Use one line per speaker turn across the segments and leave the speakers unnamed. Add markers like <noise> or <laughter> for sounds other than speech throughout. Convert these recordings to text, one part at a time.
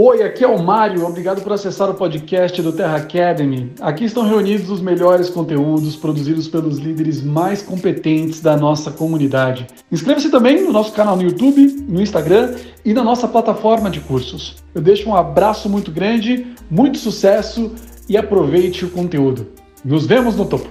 Oi, aqui é o Mário. Obrigado por acessar o podcast do Terra Academy. Aqui estão reunidos os melhores conteúdos produzidos pelos líderes mais competentes da nossa comunidade. Inscreva-se também no nosso canal no YouTube, no Instagram e na nossa plataforma de cursos. Eu deixo um abraço muito grande, muito sucesso e aproveite o conteúdo. Nos vemos no topo.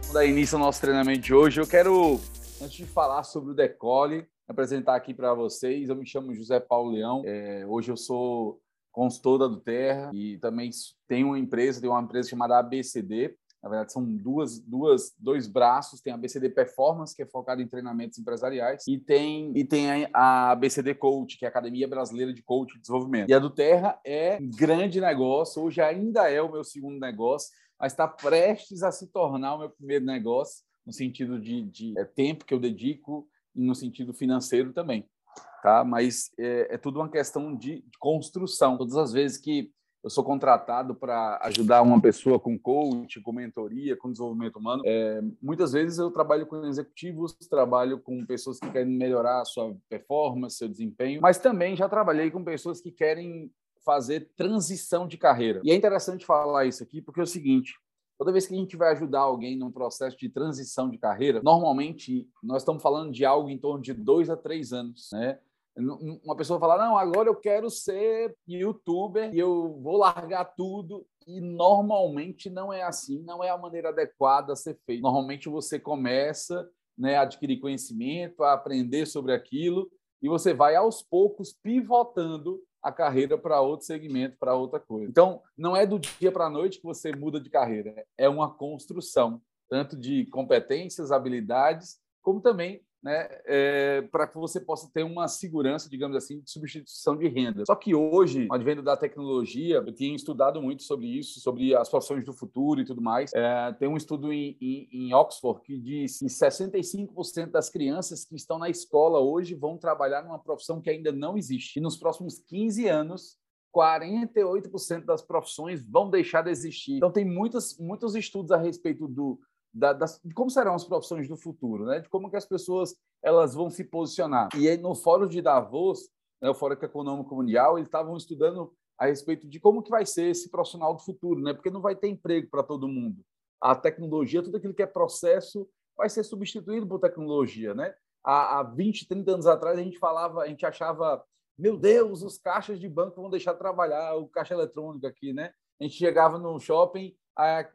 Vamos dar início ao nosso treinamento de hoje. Eu quero, antes de falar sobre o decole, apresentar aqui para vocês. Eu me chamo José Paulo Leão. É, hoje eu sou consultor da do Terra e também tenho uma empresa, tenho uma empresa chamada ABCD. Na verdade, são duas, duas, dois braços. Tem a ABCD Performance, que é focada em treinamentos empresariais, e tem, e tem a ABCD Coach, que é a Academia Brasileira de Coach e Desenvolvimento. E a do Terra é um grande negócio, hoje ainda é o meu segundo negócio, mas está prestes a se tornar o meu primeiro negócio, no sentido de, de é, tempo que eu dedico, no sentido financeiro também, tá? Mas é, é tudo uma questão de, de, construção. Todas as vezes que eu sou contratado para ajudar uma pessoa com coach, com mentoria, com desenvolvimento humano, é, muitas vezes eu trabalho com executivos, trabalho com pessoas que querem melhorar a sua performance, seu desempenho, mas também já trabalhei com pessoas que querem fazer transição de carreira. E é interessante falar isso aqui porque é o seguinte: Toda vez que a gente vai ajudar alguém num processo de transição de carreira, normalmente nós estamos falando de algo em torno de dois a três anos, né? Uma pessoa fala, não, agora eu quero ser youtuber e eu vou largar tudo. E normalmente não é assim, não é a maneira adequada a ser feito. Normalmente você começa né, a adquirir conhecimento, a aprender sobre aquilo, e você vai aos poucos pivotando a carreira para outro segmento, para outra coisa. Então, não é do dia para a noite que você muda de carreira, é uma construção, tanto de competências, habilidades, como também né, é, para que você possa ter uma segurança, digamos assim, de substituição de renda. Só que hoje, com o advento da tecnologia, eu tenho estudado muito sobre isso, sobre as profissões do futuro e tudo mais. É, tem um estudo em, em, em, Oxford que diz que 65% das crianças que estão na escola hoje vão trabalhar numa profissão que ainda não existe. E nos próximos 15 anos, 48% das profissões vão deixar de existir. Então, tem muitos, muitos estudos a respeito do, da, das, de como serão as profissões do futuro, né? de como que as pessoas elas vão se posicionar. E aí, no Fórum de Davos, né, o Fórum Econômico Mundial, eles estavam estudando a respeito de como que vai ser esse profissional do futuro, né? porque não vai ter emprego para todo mundo. A tecnologia, tudo aquilo que é processo, vai ser substituído por tecnologia. Né? Há, há 20, 30 anos atrás, a gente falava, a gente achava, meu Deus, os caixas de banco vão deixar de trabalhar, o caixa eletrônico aqui, né? A gente chegava no shopping,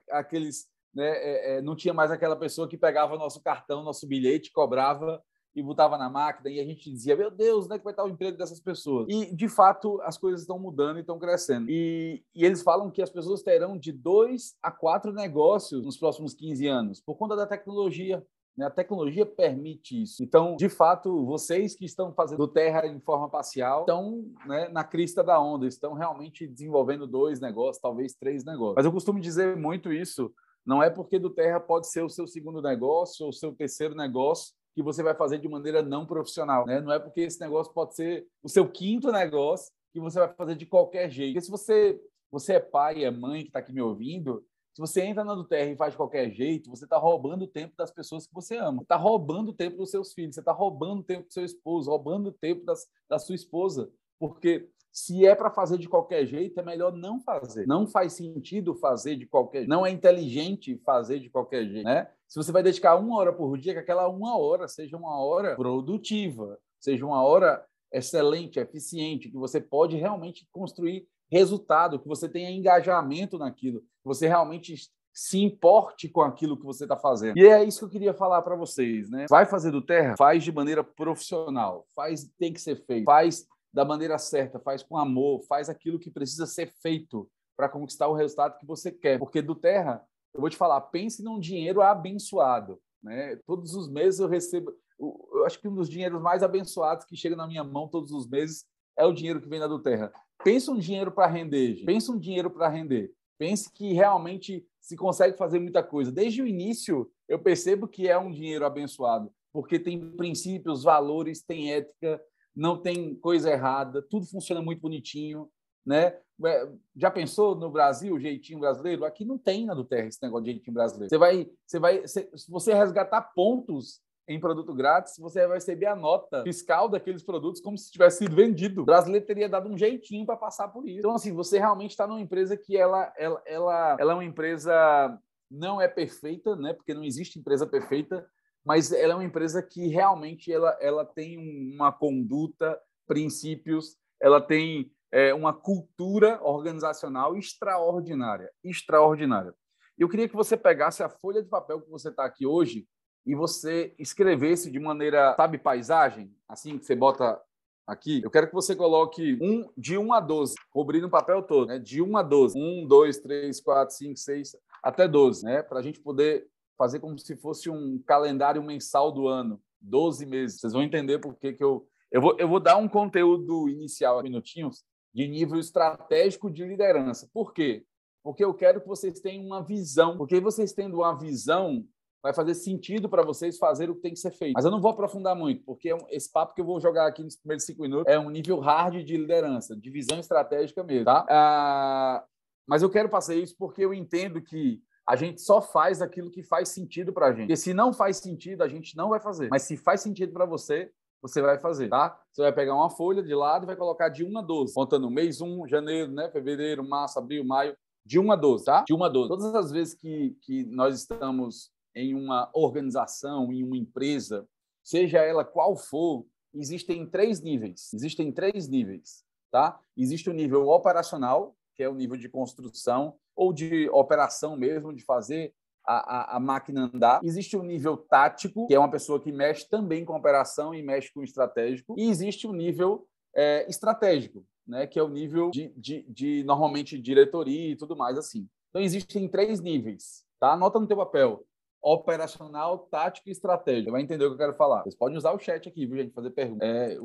aqueles né, é, é, não tinha mais aquela pessoa que pegava nosso cartão, nosso bilhete, cobrava e botava na máquina, e a gente dizia, meu Deus, onde é que vai estar o emprego dessas pessoas? E, de fato, as coisas estão mudando e estão crescendo. E, e, eles falam que as pessoas terão de dois a quatro negócios nos próximos 15 anos, por conta da tecnologia. Né? A tecnologia permite isso. Então, de fato, vocês que estão fazendo Terra em forma parcial estão né, na crista da onda, estão realmente desenvolvendo dois negócios, talvez três negócios. Mas eu costumo dizer muito isso não é porque do Terra pode ser o seu segundo negócio ou o seu terceiro negócio que você vai fazer de maneira não profissional. Né? Não é porque esse negócio pode ser o seu quinto negócio que você vai fazer de qualquer jeito. Porque se você, você é pai, é mãe que está aqui me ouvindo, se você entra na do Terra e faz de qualquer jeito, você está roubando o tempo das pessoas que você ama. Está roubando o tempo dos seus filhos, você está roubando o tempo do seu esposo, roubando o tempo das, da sua esposa. Porque se é para fazer de qualquer jeito, é melhor não fazer. Não faz sentido fazer de qualquer jeito. Não é inteligente fazer de qualquer jeito, né? Se você vai dedicar uma hora por dia, que aquela uma hora seja uma hora produtiva, seja uma hora excelente, eficiente, que você pode realmente construir resultado, que você tenha engajamento naquilo, que você realmente se importe com aquilo que você está fazendo. E é isso que eu queria falar para vocês, né? Vai fazer do Terra? Faz de maneira profissional. Faz, tem que ser feito. Faz da maneira certa, faz com amor, faz aquilo que precisa ser feito para conquistar o resultado que você quer. Porque do Terra, eu vou te falar, pense num dinheiro abençoado. Né? Todos os meses eu recebo, eu acho que um dos dinheiros mais abençoados que chega na minha mão todos os meses é o dinheiro que vem da do Terra. Pense um dinheiro para render, gente. pense um dinheiro para render. Pense que realmente se consegue fazer muita coisa. Desde o início, eu percebo que é um dinheiro abençoado, porque tem princípios, valores, tem ética, não tem coisa errada, tudo funciona muito bonitinho, né? É, já pensou no Brasil, o jeitinho brasileiro? Aqui não tem na do Terra esse negócio de jeitinho brasileiro. Você vai, você vai, se você resgatar pontos em produto grátis, você vai receber a nota fiscal daqueles produtos como se tivesse sido vendido. O brasileiro teria dado um jeitinho para passar por isso. Então, assim, você realmente está numa empresa que ela, ela, ela, ela é uma empresa não é perfeita, né? Porque não existe empresa perfeita, mas ela é uma empresa que realmente ela, ela tem uma conduta, princípios, ela tem é, uma cultura organizacional extraordinária, extraordinária. Eu queria que você pegasse a folha de papel que você está aqui hoje e você escrevesse de maneira, sabe, paisagem, assim que você bota aqui. Eu quero que você coloque um de 1 a 12, cobrindo o papel todo, né? De 1 a 12. 1, 2, 3, 4, 5, 6, até 12, né? Para a gente poder fazer como se fosse um calendário mensal do ano, 12 meses. Vocês vão entender por que, que eu. Eu vou, eu vou dar um conteúdo inicial, minutinhos, de nível estratégico de liderança. Por quê? Porque eu quero que vocês tenham uma visão. Porque vocês tendo uma visão, vai fazer sentido para vocês fazer o que tem que ser feito. Mas eu não vou aprofundar muito, porque é esse papo que eu vou jogar aqui nos primeiros cinco minutos é um nível hard de liderança, de visão estratégica mesmo, tá? Ah, mas eu quero passar isso porque eu entendo que a gente só faz aquilo que faz sentido para a gente. Porque se não faz sentido, a gente não vai fazer. Mas se faz sentido para você, você vai fazer, tá? Você vai pegar uma folha de lado e vai colocar de 1 a 12, contando mês 1, janeiro, né? fevereiro, março, abril, maio, de 1 a 12, tá? De 1 a 12. Todas as vezes que, que nós estamos em uma organização, em uma empresa, seja ela qual for, existem três níveis. Existem três níveis, tá? Existe o nível operacional, que é o nível de construção ou de operação mesmo, de fazer a, a, a, máquina andar. Existe o nível tático, que é uma pessoa que mexe também com operação e mexe com estratégico. E existe o nível é, estratégico, né, que é o nível de, de, de, normalmente diretoria e tudo mais assim. Então existem três níveis, tá? Anota no teu papel operacional, tático e estratégico. Vai entender o que eu quero falar. Vocês podem usar o chat aqui, viu, gente? Fazer perguntas. É,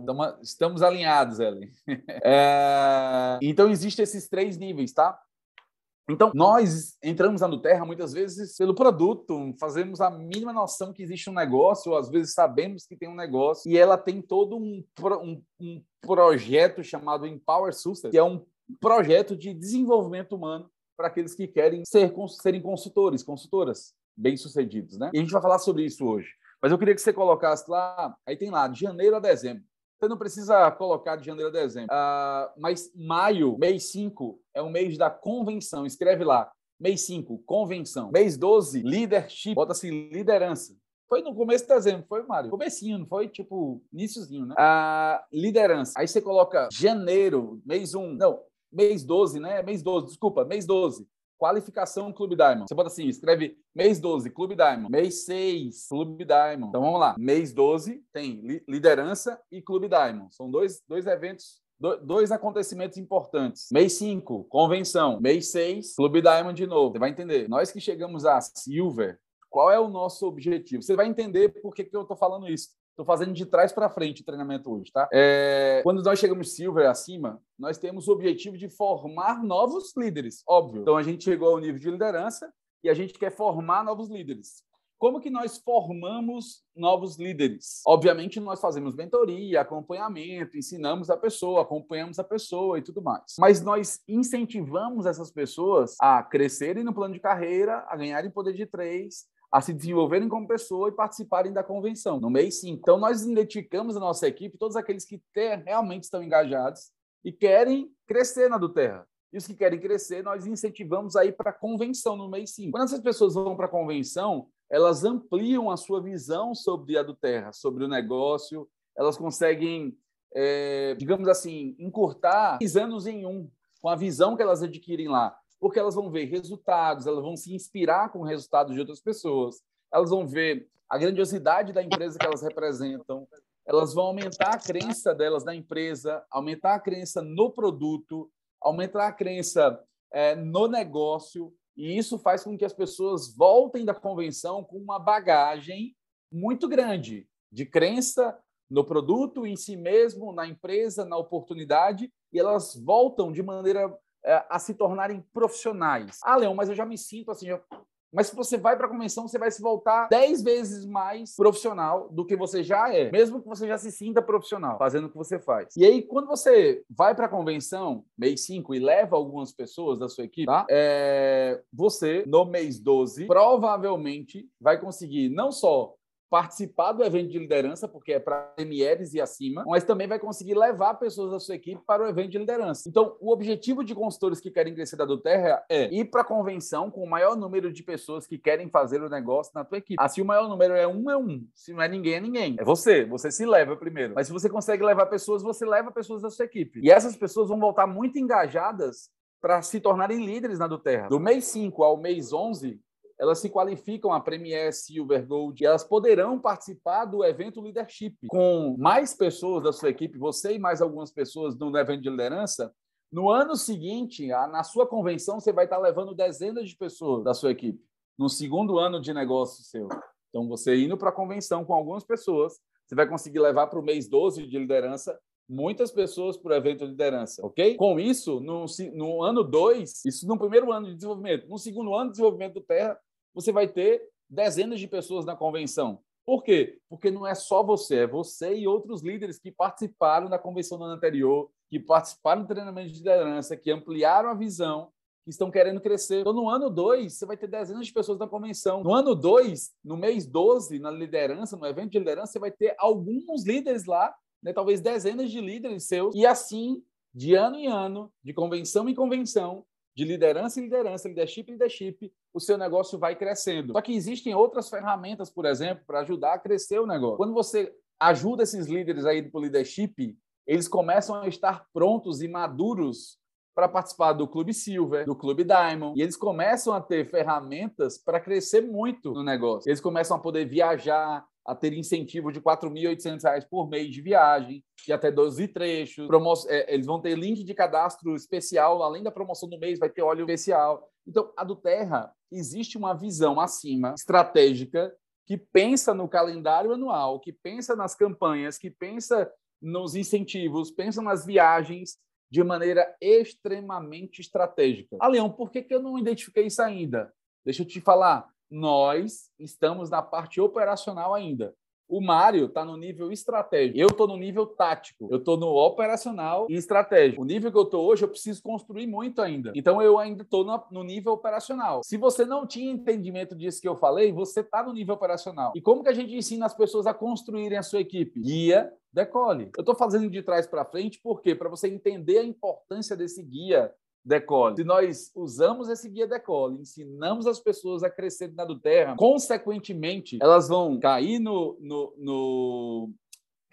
estamos alinhados, Ellen. <laughs> é, então, existem esses três níveis, tá? Então, nós entramos na Nuterra muitas vezes pelo produto, fazemos a mínima noção que existe um negócio, ou às vezes sabemos que tem um negócio, e ela tem todo um, um, um projeto chamado Empower Success, que é um projeto de desenvolvimento humano para aqueles que querem ser, serem consultores, consultoras bem-sucedidos, né? E a gente vai falar sobre isso hoje. Mas eu queria que você colocasse lá, aí tem lá, de janeiro a dezembro. Você não precisa colocar de janeiro a dezembro. Uh, mas maio, mês 5, é o mês da convenção. Escreve lá. Mês 5, convenção. Mês 12, leadership. Bota assim, liderança. Foi no começo de dezembro, foi, Mário? Comecinho, não foi? Tipo, iníciozinho, né? Uh, liderança. Aí você coloca janeiro, mês 1. Um. Não, mês 12, né? Mês 12, desculpa, mês 12 qualificação Clube Diamond. Você bota assim, escreve mês 12, Clube Diamond. Mês 6, Clube Diamond. Então vamos lá. Mês 12 tem liderança e Clube Diamond. São dois, dois eventos dois acontecimentos importantes. Mês 5, convenção. Mês 6, Clube Diamond de novo. Você vai entender. Nós que chegamos a Silver, qual é o nosso objetivo? Você vai entender por que, que eu estou falando isso. Estou fazendo de trás para frente o treinamento hoje, tá? É... Quando nós chegamos Silver acima, nós temos o objetivo de formar novos líderes, óbvio. Então a gente chegou ao nível de liderança e a gente quer formar novos líderes. Como que nós formamos novos líderes? Obviamente, nós fazemos mentoria, acompanhamento, ensinamos a pessoa, acompanhamos a pessoa e tudo mais. Mas nós incentivamos essas pessoas a crescerem no plano de carreira, a ganharem poder de três, a se desenvolverem como pessoa e participarem da convenção, no mês 5. Então, nós identificamos a nossa equipe, todos aqueles que ter, realmente estão engajados e querem crescer na do Terra. E os que querem crescer, nós incentivamos a ir para a convenção no mês 5. Quando essas pessoas vão para a convenção, elas ampliam a sua visão sobre a do Terra, sobre o negócio, elas conseguem, é, digamos assim, encurtar seis anos em um, com a visão que elas adquirem lá porque elas vão ver resultados, elas vão se inspirar com resultados de outras pessoas, elas vão ver a grandiosidade da empresa que elas representam, elas vão aumentar a crença delas na empresa, aumentar a crença no produto, aumentar a crença é, no negócio, e isso faz com que as pessoas voltem da convenção com uma bagagem muito grande de crença no produto, em si mesmo, na empresa, na oportunidade, e elas voltam de maneira a se tornarem profissionais. Ah, Leão, mas eu já me sinto assim. Já... Mas se você vai para a convenção, você vai se voltar dez vezes mais profissional do que você já é, mesmo que você já se sinta profissional fazendo o que você faz. E aí, quando você vai para a convenção, mês 5, e leva algumas pessoas da sua equipe, tá? é... você, no mês 12, provavelmente vai conseguir não só participar do evento de liderança, porque é para MLs e acima, mas também vai conseguir levar pessoas da sua equipe para o evento de liderança. Então, o objetivo de consultores que querem crescer da Doterra é ir para a convenção com o maior número de pessoas que querem fazer o negócio na tua equipe. Assim, o maior número é um, é um. Se não é ninguém, é ninguém. É você. Você se leva primeiro. Mas se você consegue levar pessoas, você leva pessoas da sua equipe. E essas pessoas vão voltar muito engajadas para se tornarem líderes na Doterra. Do mês 5 ao mês 11, elas se qualificam a Premier Silver Gold e elas poderão participar do evento Leadership com mais pessoas da sua equipe, você e mais algumas pessoas no evento de liderança. No ano seguinte, na sua convenção, você vai estar levando dezenas de pessoas da sua equipe. No segundo ano de negócio seu. Então, você indo para a convenção com algumas pessoas, você vai conseguir levar para o mês 12 de liderança muitas pessoas para o evento de liderança, ok? Com isso, no, no ano 2, isso no primeiro ano de desenvolvimento, no segundo ano de desenvolvimento do Terra, você vai ter dezenas de pessoas na convenção. Por quê? Porque não é só você, é você e outros líderes que participaram da convenção do ano anterior, que participaram do treinamento de liderança, que ampliaram a visão, que estão querendo crescer. Então, no ano 2, você vai ter dezenas de pessoas na convenção. No ano 2, no mês 12, na liderança, no evento de liderança, você vai ter alguns líderes lá né, talvez dezenas de líderes seus, e assim, de ano em ano, de convenção em convenção, de liderança em liderança, leadership em leadership, o seu negócio vai crescendo. Só que existem outras ferramentas, por exemplo, para ajudar a crescer o negócio. Quando você ajuda esses líderes aí para o leadership, eles começam a estar prontos e maduros para participar do Clube Silver, do Clube Diamond, e eles começam a ter ferramentas para crescer muito no negócio. Eles começam a poder viajar, a ter incentivo de R$ 4.800 por mês de viagem, de até 12 trechos. Promo é, eles vão ter link de cadastro especial, além da promoção do mês, vai ter óleo especial. Então, a do Terra, existe uma visão acima, estratégica, que pensa no calendário anual, que pensa nas campanhas, que pensa nos incentivos, pensa nas viagens de maneira extremamente estratégica. Ah, Leão, por que, que eu não identifiquei isso ainda? Deixa eu te falar nós estamos na parte operacional ainda. O Mário está no nível estratégico. Eu estou no nível tático. Eu estou no operacional e estratégico. O nível que eu estou hoje, eu preciso construir muito ainda. Então, eu ainda estou no, nível operacional. Se você não tinha entendimento disso que eu falei, você está no nível operacional. E como que a gente ensina as pessoas a construírem a sua equipe? Guia, decole. Eu estou fazendo de trás para frente, por quê? Para você entender a importância desse guia Decole. Se nós usamos esse guia Decole, ensinamos as pessoas a crescer na do terra, consequentemente, elas vão cair no, no, no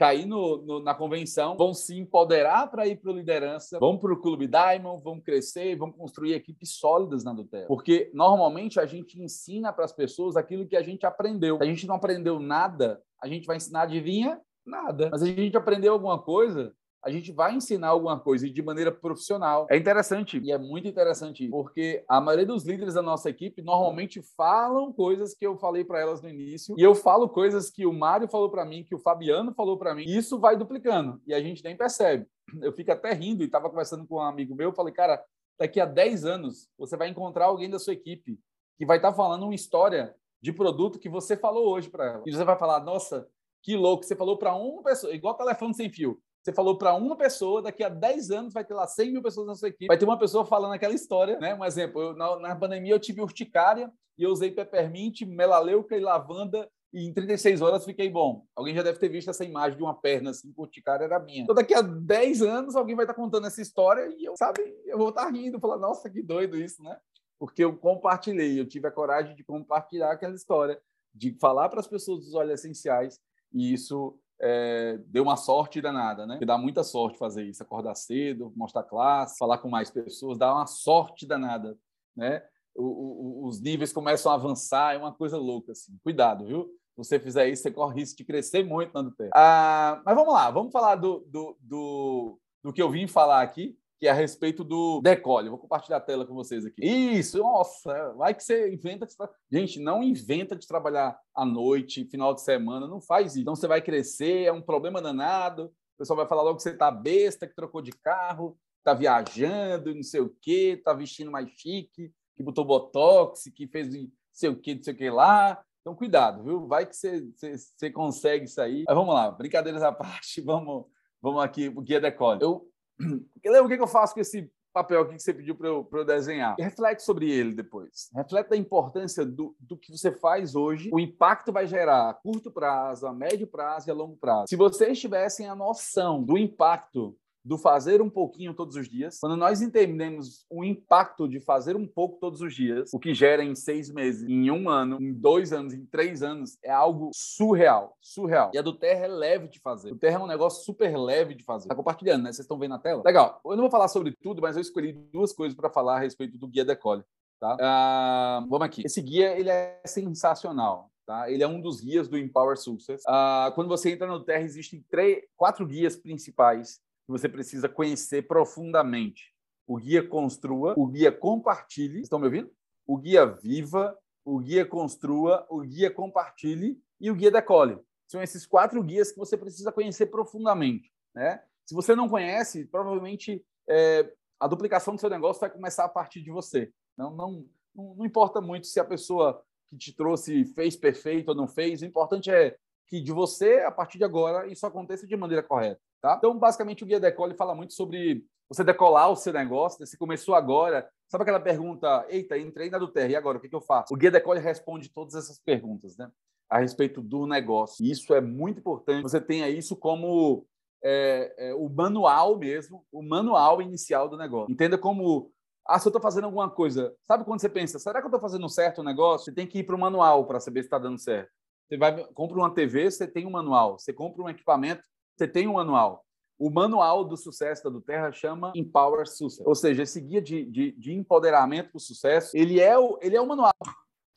cair no, no, na convenção, vão se empoderar para ir para liderança, vão para o Clube Diamond, vão crescer, vão construir equipes sólidas na Duterra. Porque normalmente a gente ensina para as pessoas aquilo que a gente aprendeu. Se a gente não aprendeu nada, a gente vai ensinar, adivinha? Nada. Mas a gente aprendeu alguma coisa, a gente vai ensinar alguma coisa e de maneira profissional. É interessante e é muito interessante porque a maioria dos líderes da nossa equipe normalmente falam coisas que eu falei para elas no início e eu falo coisas que o Mário falou para mim, que o Fabiano falou para mim. E isso vai duplicando e a gente nem percebe. Eu fico até rindo e estava conversando com um amigo meu, falei, cara, daqui a 10 anos você vai encontrar alguém da sua equipe que vai estar tá falando uma história de produto que você falou hoje para ela. E você vai falar, nossa, que louco, você falou para uma pessoa, igual telefone sem fio. Você falou para uma pessoa, daqui a 10 anos vai ter lá 100 mil pessoas na sua equipe. Vai ter uma pessoa falando aquela história, né? Um exemplo, eu, na, na, pandemia eu tive urticária e eu usei peppermint, melaleuca e lavanda e em 36 horas fiquei bom. Alguém já deve ter visto essa imagem de uma perna assim, urticária era minha. Então daqui a 10 anos alguém vai estar contando essa história e eu, sabe, eu vou estar rindo, falar, nossa, que doido isso, né? Porque eu compartilhei, eu tive a coragem de compartilhar aquela história, de falar para as pessoas dos óleos essenciais e isso é, deu uma sorte danada, né? Porque dá muita sorte fazer isso, acordar cedo, mostrar classe, falar com mais pessoas, dá uma sorte danada, né? O, o, os níveis começam a avançar, é uma coisa louca, assim. Cuidado, viu? Se você fizer isso, você corre risco de crescer muito na do Ah, mas vamos lá, vamos falar do, do, do, do que eu vim falar aqui, que é a respeito do decole. vou compartilhar a tela com vocês aqui. Isso, nossa, vai que você inventa. Gente, não inventa de trabalhar à noite, final de semana, não faz isso. Então você vai crescer, é um problema danado. O pessoal vai falar logo que você tá besta, que trocou de carro, tá viajando, não sei o quê, tá vestindo mais chique, que botou botox, que fez não sei o quê, não sei o que lá. Então, cuidado, viu? Vai que você, você, consegue aí. Mas vamos lá, brincadeiras à <laughs> parte, vamos, vamos aqui, o guia decole. Eu o que, eu faço com esse papel aqui que você pediu para eu, eu, desenhar. Reflete sobre ele depois. Reflete a importância do, do que você faz hoje, o impacto vai gerar a curto prazo, a médio prazo e a longo prazo. Se vocês tivessem a noção do impacto do fazer um pouquinho todos os dias. Quando nós entendemos o impacto de fazer um pouco todos os dias, o que gera em seis meses, em um ano, em dois anos, em três anos, é algo surreal. Surreal. E a do Terra é leve de fazer. O Terra é um negócio super leve de fazer. Tá compartilhando, né? Vocês estão vendo na tela? Legal. Eu não vou falar sobre tudo, mas eu escolhi duas coisas para falar a respeito do Guia Decole. Tá? Uh, vamos aqui. Esse guia ele é sensacional. Tá? Ele é um dos guias do Empower Success. Uh, quando você entra no Terra, existem três, quatro guias principais você precisa conhecer profundamente. O guia Construa, o guia Compartilhe, estão me ouvindo? O guia Viva, o guia Construa, o guia Compartilhe e o guia Decole. São esses quatro guias que você precisa conhecer profundamente. Né? Se você não conhece, provavelmente é, a duplicação do seu negócio vai começar a partir de você. Não, não, não importa muito se a pessoa que te trouxe fez perfeito ou não fez, o importante é que de você, a partir de agora, isso aconteça de maneira correta. Tá? Então, basicamente, o Guia Decole fala muito sobre você decolar o seu negócio. Né? Você começou agora. Sabe aquela pergunta, eita, entrei na do Terra, e agora, o que, que eu faço? O Guia Decole responde todas essas perguntas né? a respeito do negócio. E isso é muito importante. Você tenha isso como é, é, o manual mesmo, o manual inicial do negócio. Entenda como ah, se eu estou fazendo alguma coisa, sabe quando você pensa, será que eu estou fazendo certo o negócio? Você tem que ir para o manual para saber se está dando certo. Você vai, compra uma TV, você tem um manual. Você compra um equipamento, você tem um manual. O manual do sucesso da do Terra chama Empower Success, ou seja, esse guia de, de, de empoderamento para o sucesso, ele é o, ele é o manual.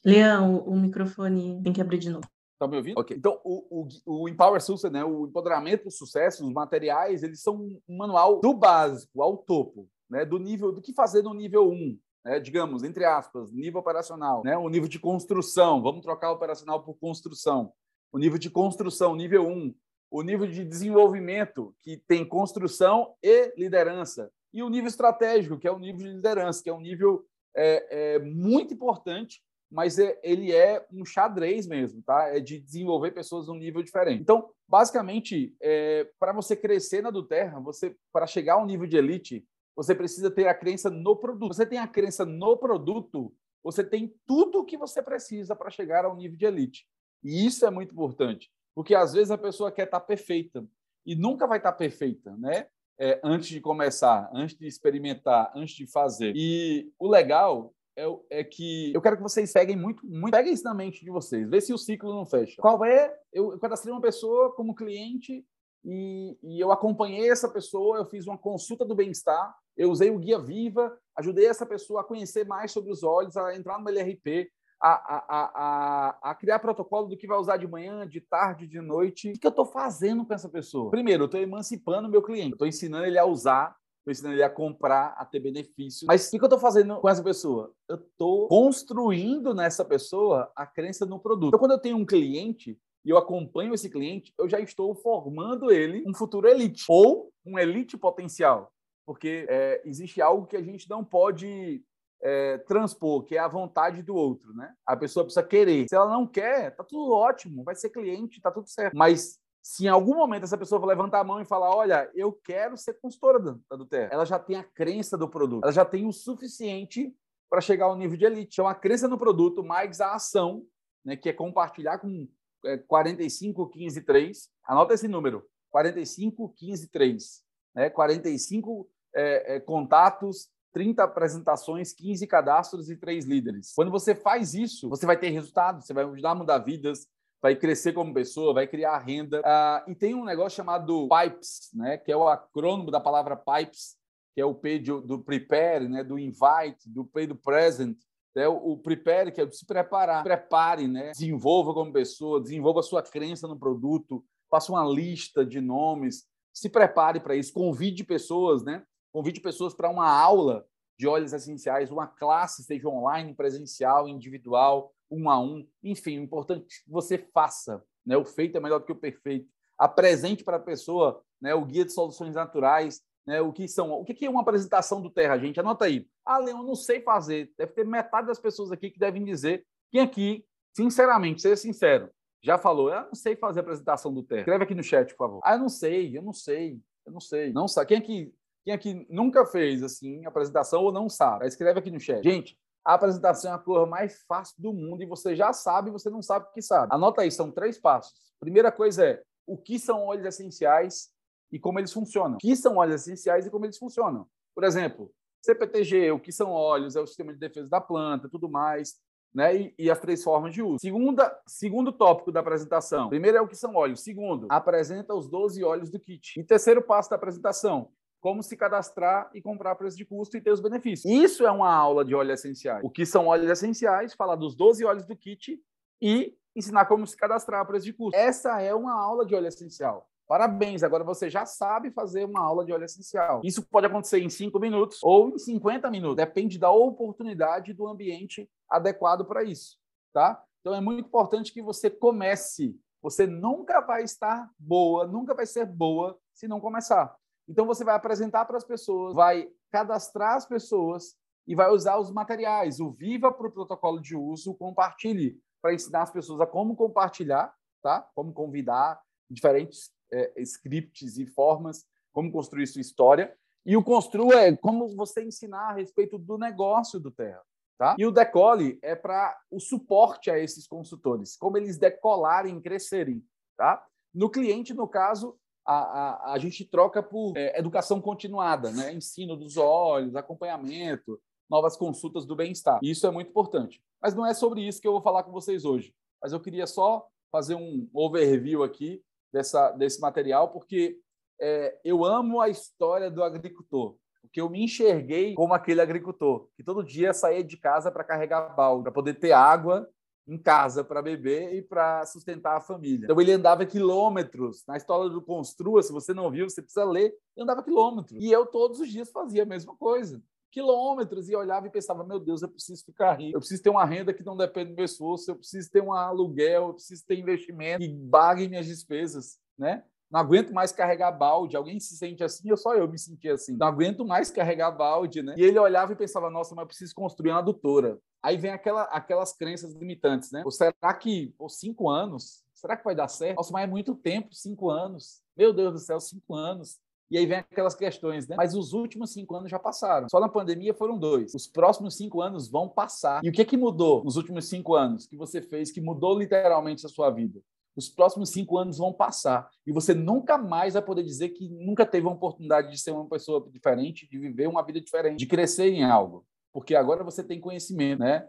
Leão, o microfone tem que abrir de novo.
Tá me ouvindo? Ok. Então, o, o, o Empower Success, né, o empoderamento para o sucesso, os materiais, eles são um manual do básico ao topo, né, do nível, do que fazer no nível 1, né, digamos, entre aspas, nível operacional, né, o nível de construção, vamos trocar operacional por construção. O nível de construção, nível 1, o nível de desenvolvimento, que tem construção e liderança, e o nível estratégico, que é o nível de liderança, que é um nível é, é muito importante, mas é, ele é um xadrez mesmo, tá? É de desenvolver pessoas num nível diferente. Então, basicamente, é, para você crescer na do Terra, você para chegar ao nível de elite, você precisa ter a crença no produto. Você tem a crença no produto, você tem tudo o que você precisa para chegar ao nível de elite. E isso é muito importante. Porque às vezes a pessoa quer estar perfeita e nunca vai estar perfeita, né? É, antes de começar, antes de experimentar, antes de fazer. E o legal é, é, que eu quero que vocês peguem muito, muito, peguem isso na mente de vocês, vê se o ciclo não fecha. Qual é? Eu cadastrei uma pessoa como cliente e, e eu acompanhei essa pessoa, eu fiz uma consulta do bem-estar, eu usei o guia Viva, ajudei essa pessoa a conhecer mais sobre os olhos, a entrar no LRP, a, a, a, a, criar protocolo do que vai usar de manhã, de tarde, de noite. O que eu estou fazendo com essa pessoa? Primeiro, eu estou emancipando meu cliente. Estou ensinando ele a usar, estou ensinando ele a comprar, a ter benefício. Mas o que eu estou fazendo com essa pessoa? Eu estou construindo nessa pessoa a crença no produto. Então, quando eu tenho um cliente, e eu acompanho esse cliente, eu já estou formando ele um futuro elite ou um elite potencial. Porque é, existe algo que a gente não pode é, transpor, que é a vontade do outro, né? A pessoa precisa querer. Se ela não quer, tá tudo ótimo, vai ser cliente, tá tudo certo. Mas se em algum momento essa pessoa levantar a mão e falar, olha, eu quero ser consultora da do Terra, ela já tem a crença do produto, ela já tem o suficiente para chegar ao nível de elite. Então, a crença no produto mais a ação, né, que é compartilhar com é, 45, 15, 3. Anota esse número, 45, 15, 3. Né? 45 é, é, contatos 30 apresentações, 15 cadastros e 3 líderes. Quando você faz isso, você vai ter resultado, você vai ajudar a mudar vidas, vai crescer como pessoa, vai criar renda. Uh, e tem um negócio chamado PIPES, né, que é o acrônimo da palavra PIPES, que é o P de, do prepare, né, do invite, do P do present, o, o prepare, que é se preparar. Prepare, né, desenvolva como pessoa, desenvolva a sua crença no produto, faça uma lista de nomes, se prepare para isso, convide pessoas, né? Convide pessoas para uma aula de óleos essenciais, uma classe, seja online, presencial, individual, um a um. Enfim, o importante é que você faça. Né? O feito é melhor do que o perfeito. Apresente para a pessoa né, o guia de soluções naturais, né, o que são. O que é uma apresentação do Terra, gente? Anota aí. Ah, Leão, não sei fazer. Deve ter metade das pessoas aqui que devem dizer. Quem aqui, sinceramente, seja sincero, já falou, eu não sei fazer a apresentação do Terra. Escreve aqui no chat, por favor. Ah, eu não sei, eu não sei, eu não sei. Não sabe. Quem aqui Quem aqui nunca fez assim apresentação ou não sabe? Escreve aqui no chat. Gente, a apresentação é a coisa mais fácil do mundo e você já sabe, você não sabe o que sabe. Anota aí, são três passos. Primeira coisa é o que são óleos essenciais e como eles funcionam. O que são óleos essenciais e como eles funcionam. Por exemplo, CPTG, o que são óleos, é o sistema de defesa da planta, tudo mais, né? E, e, as três formas de uso. Segunda, segundo tópico da apresentação. Primeiro é o que são óleos. Segundo, apresenta os 12 óleos do kit. E terceiro passo da apresentação, como se cadastrar e comprar a preço de custo e ter os benefícios. Isso é uma aula de óleos essenciais. O que são óleos essenciais, falar dos 12 óleos do kit e ensinar como se cadastrar a preço de custo. Essa é uma aula de óleo essencial. Parabéns, agora você já sabe fazer uma aula de óleo essencial. Isso pode acontecer em 5 minutos ou em 50 minutos, depende da oportunidade do ambiente adequado para isso, tá? Então é muito importante que você comece. Você nunca vai estar boa, nunca vai ser boa se não começar. Então você vai apresentar para as pessoas, vai cadastrar as pessoas e vai usar os materiais, o Viva para o protocolo de uso, o Compartilhe para ensinar as pessoas a como compartilhar, tá? Como convidar diferentes é, scripts e formas, como construir sua história. E o Construa é como você ensinar a respeito do negócio do Terra. Tá? E o Decole é para o suporte a esses consultores, como eles decolarem, crescerem. Tá? No cliente, no caso, a, a, a gente troca por é, educação continuada, né? ensino dos olhos, acompanhamento, novas consultas do bem-estar. Isso é muito importante. Mas não é sobre isso que eu vou falar com vocês hoje. Mas eu queria só fazer um overview aqui dessa, desse material, porque é, eu amo a história do agricultor, porque eu me enxerguei como aquele agricultor que todo dia saía de casa para carregar balde, para poder ter água em casa para beber e para sustentar a família. Então ele andava quilômetros. Na história do Construa, se você não viu, você precisa ler, ele andava quilômetros. E eu todos os dias fazia a mesma coisa quilômetros e olhava e pensava: meu Deus, eu preciso ficar rico, eu preciso ter uma renda que não depende do meu esforço, eu preciso ter um aluguel, eu preciso ter investimento que bague minhas despesas, né? Não aguento mais carregar balde. Alguém se sente assim? Eu só eu me senti assim. Não aguento mais carregar balde, né? E ele olhava e pensava: nossa, mas eu preciso construir uma adutora. Aí vem aquela, aquelas crenças limitantes, né? Ou será que por cinco anos? Será que vai dar certo? Nossa, mas é muito tempo, cinco anos. Meu Deus do céu, cinco anos. E aí vem aquelas questões, né? Mas os últimos cinco anos já passaram. Só na pandemia foram dois. Os próximos cinco anos vão passar. E o que que mudou nos últimos cinco anos que você fez que mudou literalmente a sua vida? Os próximos cinco anos vão passar e você nunca mais vai poder dizer que nunca teve uma oportunidade de ser uma pessoa diferente, de viver uma vida diferente, de crescer em algo, porque agora você tem conhecimento, né?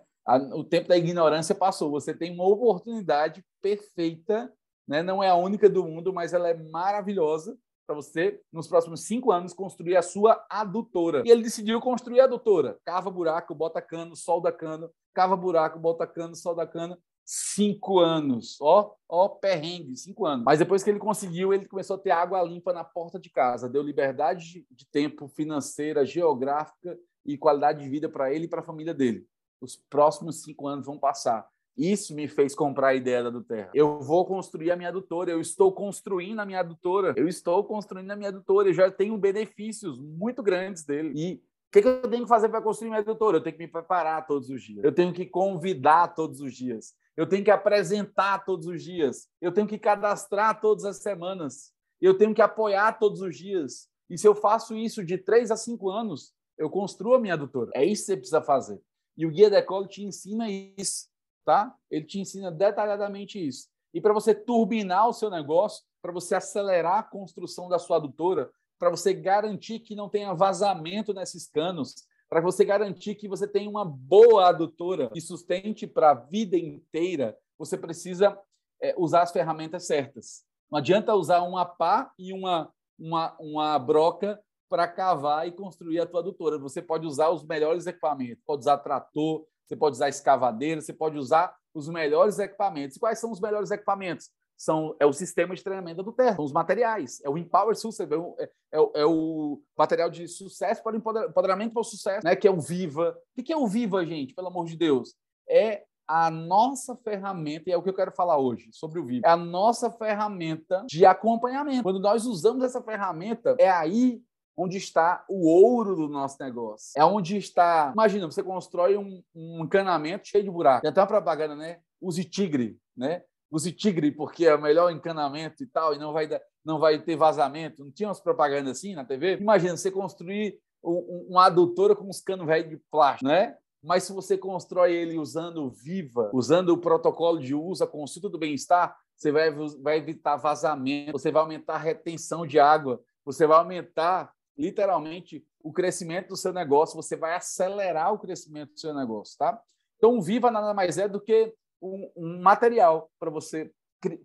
O tempo da ignorância passou. Você tem uma oportunidade perfeita, né? Não é a única do mundo, mas ela é maravilhosa para você, nos próximos cinco anos, construir a sua adutora. E ele decidiu construir a adutora. Cava buraco, bota cano, solda cano, cava buraco, bota cano, solda cano. Cinco anos. Ó, ó, perrengue, cinco anos. Mas depois que ele conseguiu, ele começou a ter água limpa na porta de casa. Deu liberdade de tempo financeira, geográfica e qualidade de vida para ele e para a família dele. Os próximos cinco anos vão passar. Isso me fez comprar a ideia da Aduterra. Eu vou construir a minha adutora, eu estou construindo a minha adutora, eu estou construindo a minha adutora, eu já tenho benefícios muito grandes dele. E o que, que, eu tenho que fazer para construir minha adutora? Eu tenho que me preparar todos os dias, eu tenho que convidar todos os dias, eu tenho que apresentar todos os dias, eu tenho que cadastrar todas as semanas, eu tenho que apoiar todos os dias. E se eu faço isso de três a cinco anos, eu construo a minha adutora. É isso que você precisa fazer. E o Guia Decolo te ensina isso tá? Ele te ensina detalhadamente isso. E para você turbinar o seu negócio, para você acelerar a construção da sua adutora, para você garantir que não tenha vazamento nesses canos, para você garantir que você tenha uma boa adutora que sustente para a vida inteira, você precisa é, usar as ferramentas certas. Não adianta usar uma pá e uma, uma, uma broca para cavar e construir a tua adutora. Você pode usar os melhores equipamentos, pode usar trator, você pode usar escavadeira, você pode usar os melhores equipamentos. E quais são os melhores equipamentos? São, é o sistema de treinamento do terra, são os materiais, é o Empower Success, é o, é, é, é o material de sucesso para o empoderamento para o sucesso, né? que é o Viva. O que é o Viva, gente? Pelo amor de Deus. É a nossa ferramenta, e é o que eu quero falar hoje sobre o Viva, é a nossa ferramenta de acompanhamento. Quando nós usamos essa ferramenta, é aí onde está o ouro do nosso negócio. É onde está. Imagina, você constrói um, um encanamento cheio de buraco. Tem até uma propaganda, né? Use tigre, né? Use tigre porque é o melhor encanamento e tal, e não vai não vai ter vazamento. Não tinha umas propagandas assim na TV? Imagina você construir uma adutora com uns canos velhos de plástico, né? Mas se você constrói ele usando Viva, usando o protocolo de uso, a consulta do bem-estar, você vai, vai evitar vazamento, você vai aumentar a retenção de água, você vai aumentar literalmente o crescimento do seu negócio, você vai acelerar o crescimento do seu negócio, tá? Então, o Viva nada mais é do que um, um material para você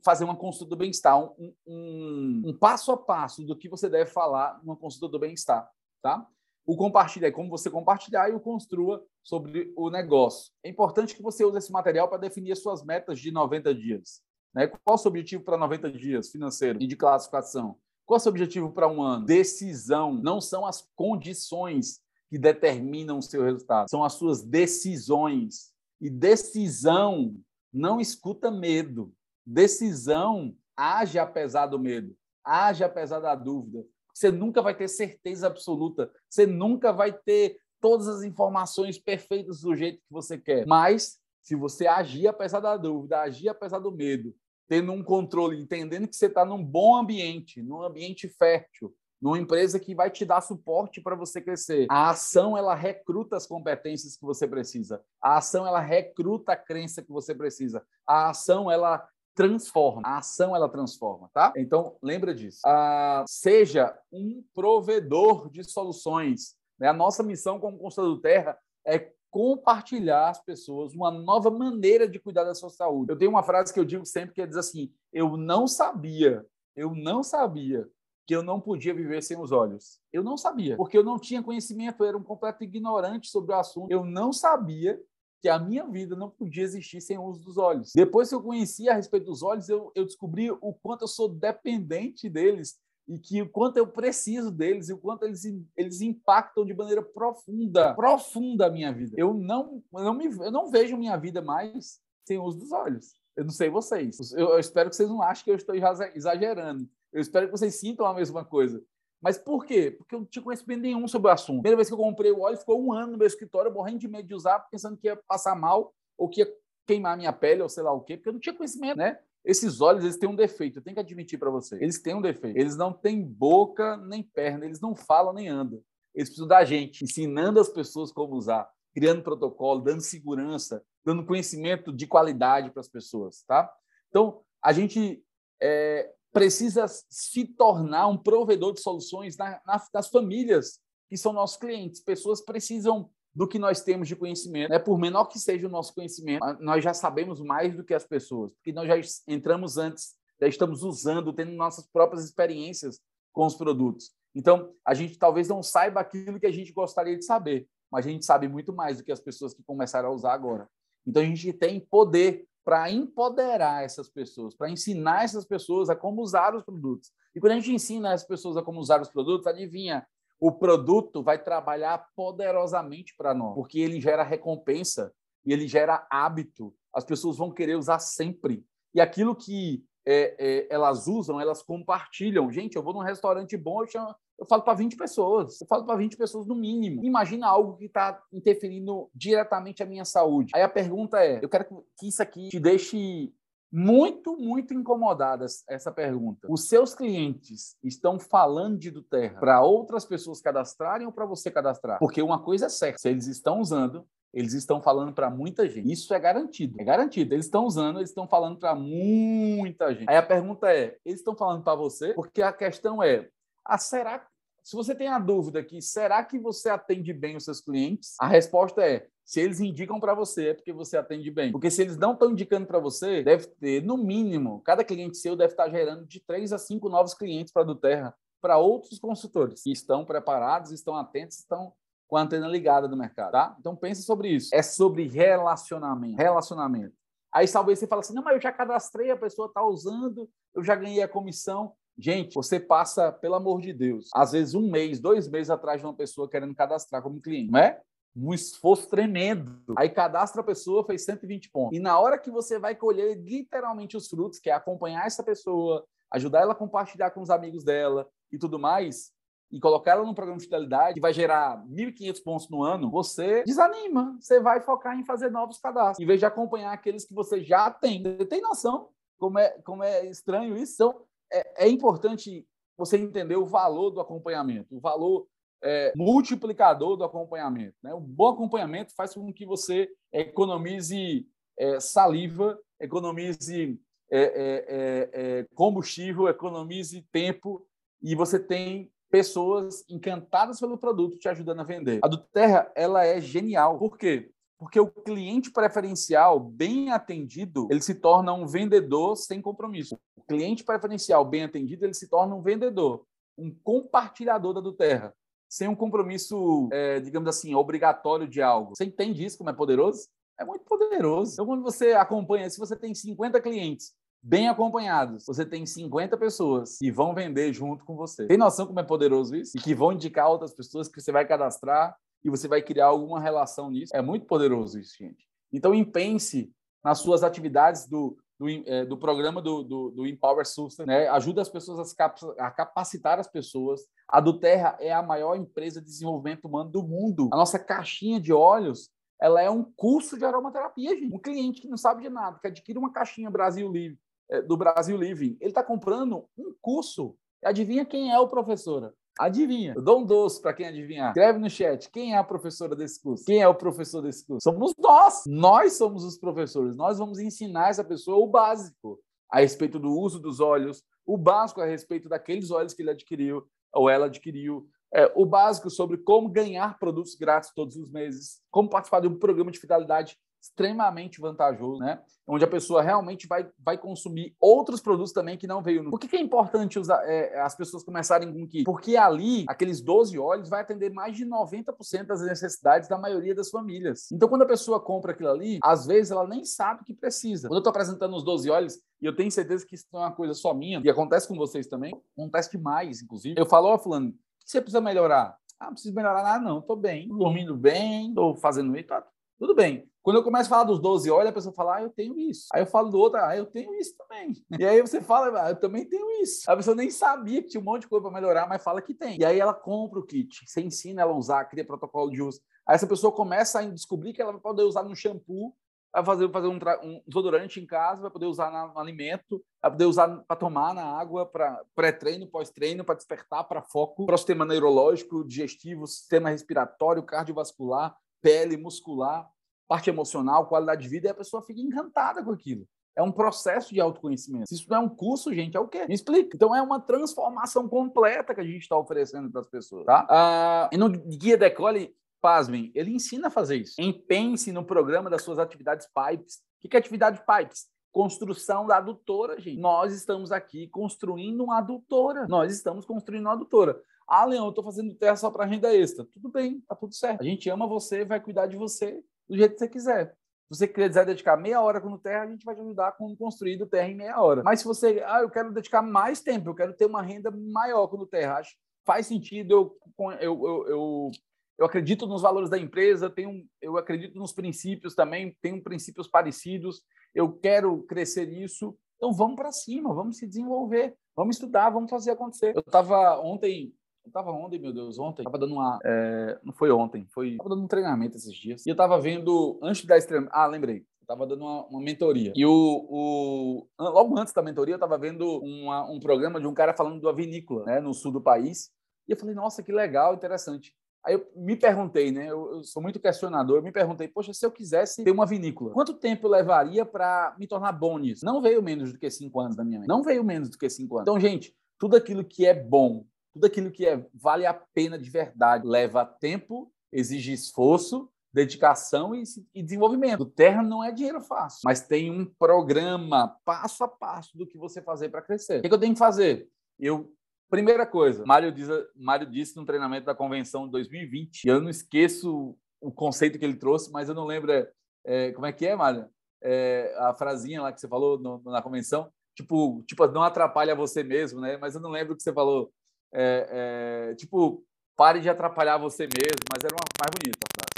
fazer uma consulta do bem-estar, um, um, um, passo a passo do que você deve falar numa consulta do bem-estar, tá? O compartilhar é como você compartilhar e o construa sobre o negócio. É importante que você use esse material para definir as suas metas de 90 dias. Né? Qual o seu objetivo para 90 dias financeiro e de classificação? Qual o seu objetivo para um ano? Decisão. Não são as condições que determinam o seu resultado, são as suas decisões. E decisão não escuta medo. Decisão age apesar do medo, age apesar da dúvida. Você nunca vai ter certeza absoluta, você nunca vai ter todas as informações perfeitas do jeito que você quer. Mas se você agir apesar da dúvida, agir apesar do medo, tendo um controle, entendendo que você está num bom ambiente, num ambiente fértil, numa empresa que vai te dar suporte para você crescer. A ação ela recruta as competências que você precisa. A ação ela recruta a crença que você precisa. A ação ela transforma. A ação ela transforma, tá? Então lembra disso. Ah, seja um provedor de soluções. Né? A nossa missão como Consultor Terra é compartilhar as pessoas uma nova maneira de cuidar da sua saúde. Eu tenho uma frase que eu digo sempre que é diz assim: eu não sabia, eu não sabia que eu não podia viver sem os olhos. Eu não sabia, porque eu não tinha conhecimento, eu era um completo ignorante sobre o assunto. Eu não sabia que a minha vida não podia existir sem o uso dos olhos. Depois que eu conheci a respeito dos olhos, eu, eu descobri o quanto eu sou dependente deles e que o quanto eu preciso deles e o quanto eles, eles impactam de maneira profunda, profunda a minha vida. Eu não, eu não, me, eu não vejo minha vida mais sem o uso dos olhos. Eu não sei vocês. Eu, eu espero que vocês não achem que eu estou exagerando. Eu espero que vocês sintam a mesma coisa. Mas por quê? Porque eu não tinha conhecimento nenhum sobre o assunto. Primeira vez que eu comprei o óleo, ficou um ano no meu escritório, morrendo de medo de usar, pensando que ia passar mal ou que ia queimar minha pele ou sei lá o quê, porque eu não tinha conhecimento, né? Esses olhos, eles têm um defeito, eu tenho que admitir para você. Eles têm um defeito. Eles não têm boca nem perna, eles não falam nem andam. Eles precisam da gente, ensinando as pessoas como usar, criando protocolo, dando segurança, dando conhecimento de qualidade para as pessoas, tá? Então, a gente é, precisa se tornar um provedor de soluções na, na, das famílias que são nossos clientes. Pessoas precisam do que nós temos de conhecimento. Né? Por menor que seja o nosso conhecimento, nós já sabemos mais do que as pessoas, porque nós já entramos antes, já estamos usando, tendo nossas próprias experiências com os produtos. Então, a gente talvez não saiba aquilo que a gente gostaria de saber, mas a gente sabe muito mais do que as pessoas que começaram a usar agora. Então, a gente tem poder para empoderar essas pessoas, para ensinar essas pessoas a como usar os produtos. E quando a gente ensina as pessoas a como usar os produtos, adivinha, o produto vai trabalhar poderosamente para nós, porque ele gera recompensa e ele gera hábito. As pessoas vão querer usar sempre. E aquilo que é, é, elas usam, elas compartilham. Gente, eu vou num restaurante bom, eu, chamo, eu falo para 20 pessoas. Eu falo para 20 pessoas no mínimo. Imagina algo que está interferindo diretamente a minha saúde. Aí a pergunta é: eu quero que isso aqui te deixe muito, muito incomodadas essa pergunta. Os seus clientes estão falando de do Terra para outras pessoas cadastrarem ou para você cadastrar? Porque uma coisa é certa, se eles estão usando, eles estão falando para muita gente. Isso é garantido. É garantido. Eles estão usando, eles estão falando para muita gente. Aí a pergunta é: eles estão falando para você? Porque a questão é: ah, será se você tem a dúvida que será que você atende bem os seus clientes? A resposta é: se eles indicam para você, é porque você atende bem. Porque se eles não estão indicando para você, deve ter, no mínimo, cada cliente seu deve estar gerando de três a cinco novos clientes para a Duterra, para outros consultores que estão preparados, estão atentos, estão com a antena ligada no mercado, tá? Então pense sobre isso. É sobre relacionamento. Relacionamento. Aí talvez você fale assim, não, mas eu já cadastrei, a pessoa está usando, eu já ganhei a comissão. Gente, você passa, pelo amor de Deus, às vezes um mês, dois meses atrás de uma pessoa querendo cadastrar como cliente, não é? um esforço tremendo. Aí cadastra a pessoa, fez 120 pontos. E na hora que você vai colher literalmente os frutos, que é acompanhar essa pessoa, ajudar ela a compartilhar com os amigos dela e tudo mais, e colocar ela num programa de fidelidade que vai gerar 1.500 pontos no ano, você desanima. Você vai focar em fazer novos cadastros, em vez de acompanhar aqueles que você já tem. Tem noção como é, como é estranho isso? Então, é, é importante você entender o valor do acompanhamento, o valor é, multiplicador do acompanhamento. Né? O bom acompanhamento faz com que você economize é, saliva, economize é, é, é, combustível, economize tempo e você tem pessoas encantadas pelo produto te ajudando a vender. A do Terra, ela é genial. Por quê? Porque o cliente preferencial bem atendido, ele se torna um vendedor sem compromisso. O cliente preferencial bem atendido, ele se torna um vendedor, um compartilhador da do Terra, sem um compromisso, é, digamos assim, obrigatório de algo. Você entende isso como é poderoso? É muito poderoso. Então, quando você acompanha, se você tem 50 clientes bem acompanhados. Você tem 50 pessoas que vão vender junto com você. Tem noção como é poderoso isso? E que vão indicar outras pessoas que você vai cadastrar e você vai criar alguma relação nisso. É muito poderoso isso, gente. Então, pense nas suas atividades do, do, é, do programa do, do, do, Empower System, né? ajuda as pessoas a, cap a, capacitar as pessoas. A do Terra é a maior empresa de desenvolvimento humano do mundo. A nossa caixinha de olhos ela é um curso de aromaterapia, gente. Um cliente que não sabe de nada, que adquire uma caixinha Brasil Livre, é, do Brasil Living, ele está comprando um curso. Adivinha quem é o professora? Adivinha. Eu dou um doce para quem adivinhar. Escreve no chat. Quem é a professora desse curso? Quem é o professor desse curso? Somos nós. Nós somos os professores. Nós vamos ensinar essa pessoa o básico a respeito do uso dos olhos, o básico a respeito daqueles olhos que ele adquiriu ou ela adquiriu, é, o básico sobre como ganhar produtos grátis todos os meses, como participar de um programa de fidelidade extremamente vantajoso, né? Onde a pessoa realmente vai, vai consumir outros produtos também que não veio no. Por que, que é importante usar, é, as pessoas começarem com que? Porque ali, aqueles 12 óleos vai atender mais de 90% das necessidades da maioria das famílias. Então, quando a pessoa compra aquilo ali, às vezes ela nem sabe que precisa. Quando eu estou apresentando os 12 óleos, e eu tenho certeza que isso não é uma coisa só minha, e acontece com vocês também, acontece demais, inclusive. Eu falo, ó, oh, fulano, o que você precisa melhorar? Ah, não preciso melhorar nada, não. Tô bem, dormindo bem, tô fazendo isso, tá tudo bem. Quando eu começo a falar dos 12 olha, a pessoa fala, ah, eu tenho isso. Aí eu falo do outro, ah, eu tenho isso também. E aí você fala, ah, eu também tenho isso. A pessoa nem sabia que tinha um monte de coisa para melhorar, mas fala que tem. E aí ela compra o kit, você ensina ela a usar, cria protocolo de uso. Aí essa pessoa começa a descobrir que ela vai poder usar no shampoo, vai fazer, fazer um, um desodorante em casa, vai poder usar no alimento, vai poder usar para tomar na água, para pré-treino, pós-treino, para despertar, para foco, para o sistema neurológico, digestivo, sistema respiratório, cardiovascular, pele, muscular, parte emocional, qualidade de vida, e a pessoa fica encantada com aquilo. É um processo de autoconhecimento. Se isso não é um curso, gente, é o quê? Me explica. Então, é uma transformação completa que a gente está oferecendo para as pessoas, tá? Ah, e no Guia Decole, pasmem, ele ensina a fazer isso. Empense no programa das suas atividades PIPES. O que é atividade PIPES? Construção da adutora, gente. Nós estamos aqui construindo uma adutora. Nós estamos construindo uma adutora. Ah, Leão, eu estou fazendo terra só para renda extra. Tudo bem, tá tudo certo. A gente ama você, vai cuidar de você do jeito que você quiser. Se você quiser dedicar meia hora com o terra, a gente vai te ajudar com construir do terra em meia hora. Mas se você, ah, eu quero dedicar mais tempo, eu quero ter uma renda maior com o terra, acho faz sentido, eu, eu, eu, eu, eu acredito nos valores da empresa, tenho, eu acredito nos princípios também, tenho princípios parecidos, eu quero crescer isso, então vamos para cima, vamos se desenvolver, vamos estudar, vamos fazer acontecer. Eu estava ontem, eu tava ontem, meu Deus, ontem, tava dando uma. É, não foi ontem, foi. Tava dando um treinamento esses dias. E eu tava vendo, antes da extrema. Ah, lembrei. Eu tava dando uma, uma mentoria. E o, o, Logo antes da mentoria, eu tava vendo uma, um programa de um cara falando da vinícola, né, no sul do país. E eu falei, nossa, que legal, interessante. Aí eu me perguntei, né? Eu, eu, sou muito questionador. Eu me perguntei, poxa, se eu quisesse ter uma vinícola, quanto tempo eu levaria para me tornar bom nisso? Não veio menos do que cinco anos na minha mente. Não veio menos do que cinco anos. Então, gente, tudo aquilo que é bom, tudo aquilo que é, vale a pena de verdade leva tempo, exige esforço, dedicação e, e, desenvolvimento. O Terra não é dinheiro fácil, mas tem um programa passo a passo do que você fazer para crescer. O que, que, eu tenho que fazer? Eu primeira coisa, Mário, diz, Mário disse no treinamento da convenção de 2020. E eu não esqueço o conceito que ele trouxe, mas eu não lembro é, é, como é que é, Mário. É, a frasinha lá que você falou no, na convenção, tipo, tipo, não atrapalha você mesmo, né? Mas eu não lembro o que você falou é, é, tipo, pare de atrapalhar você mesmo, mas era uma mais bonita a frase.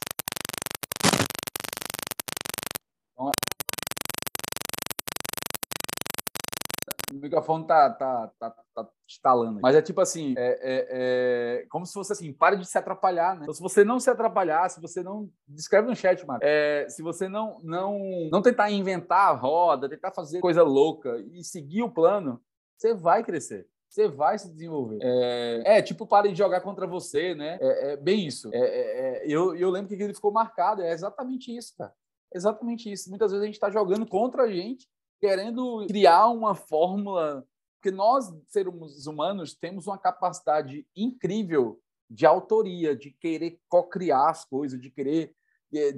Então, o microfone tá, tá, tá, tá instalando. Mas é tipo assim, é, é, é, como se fosse assim, pare de se atrapalhar, né? Então, se você não se atrapalhar, se você não... Descreve no chat, mano. É, se você não, não, não tentar inventar a roda, tentar fazer coisa louca e seguir o plano, você vai crescer. Você vai se desenvolver. É, é tipo, pare de jogar contra você, né? É, é bem isso. É, é, é, eu, eu lembro que ele ficou marcado. É exatamente isso, cara. Exatamente isso. Muitas vezes a gente está jogando contra a gente, querendo criar uma fórmula. Porque nós, seres humanos, temos uma capacidade incrível de autoria, de querer co-criar as coisas, de querer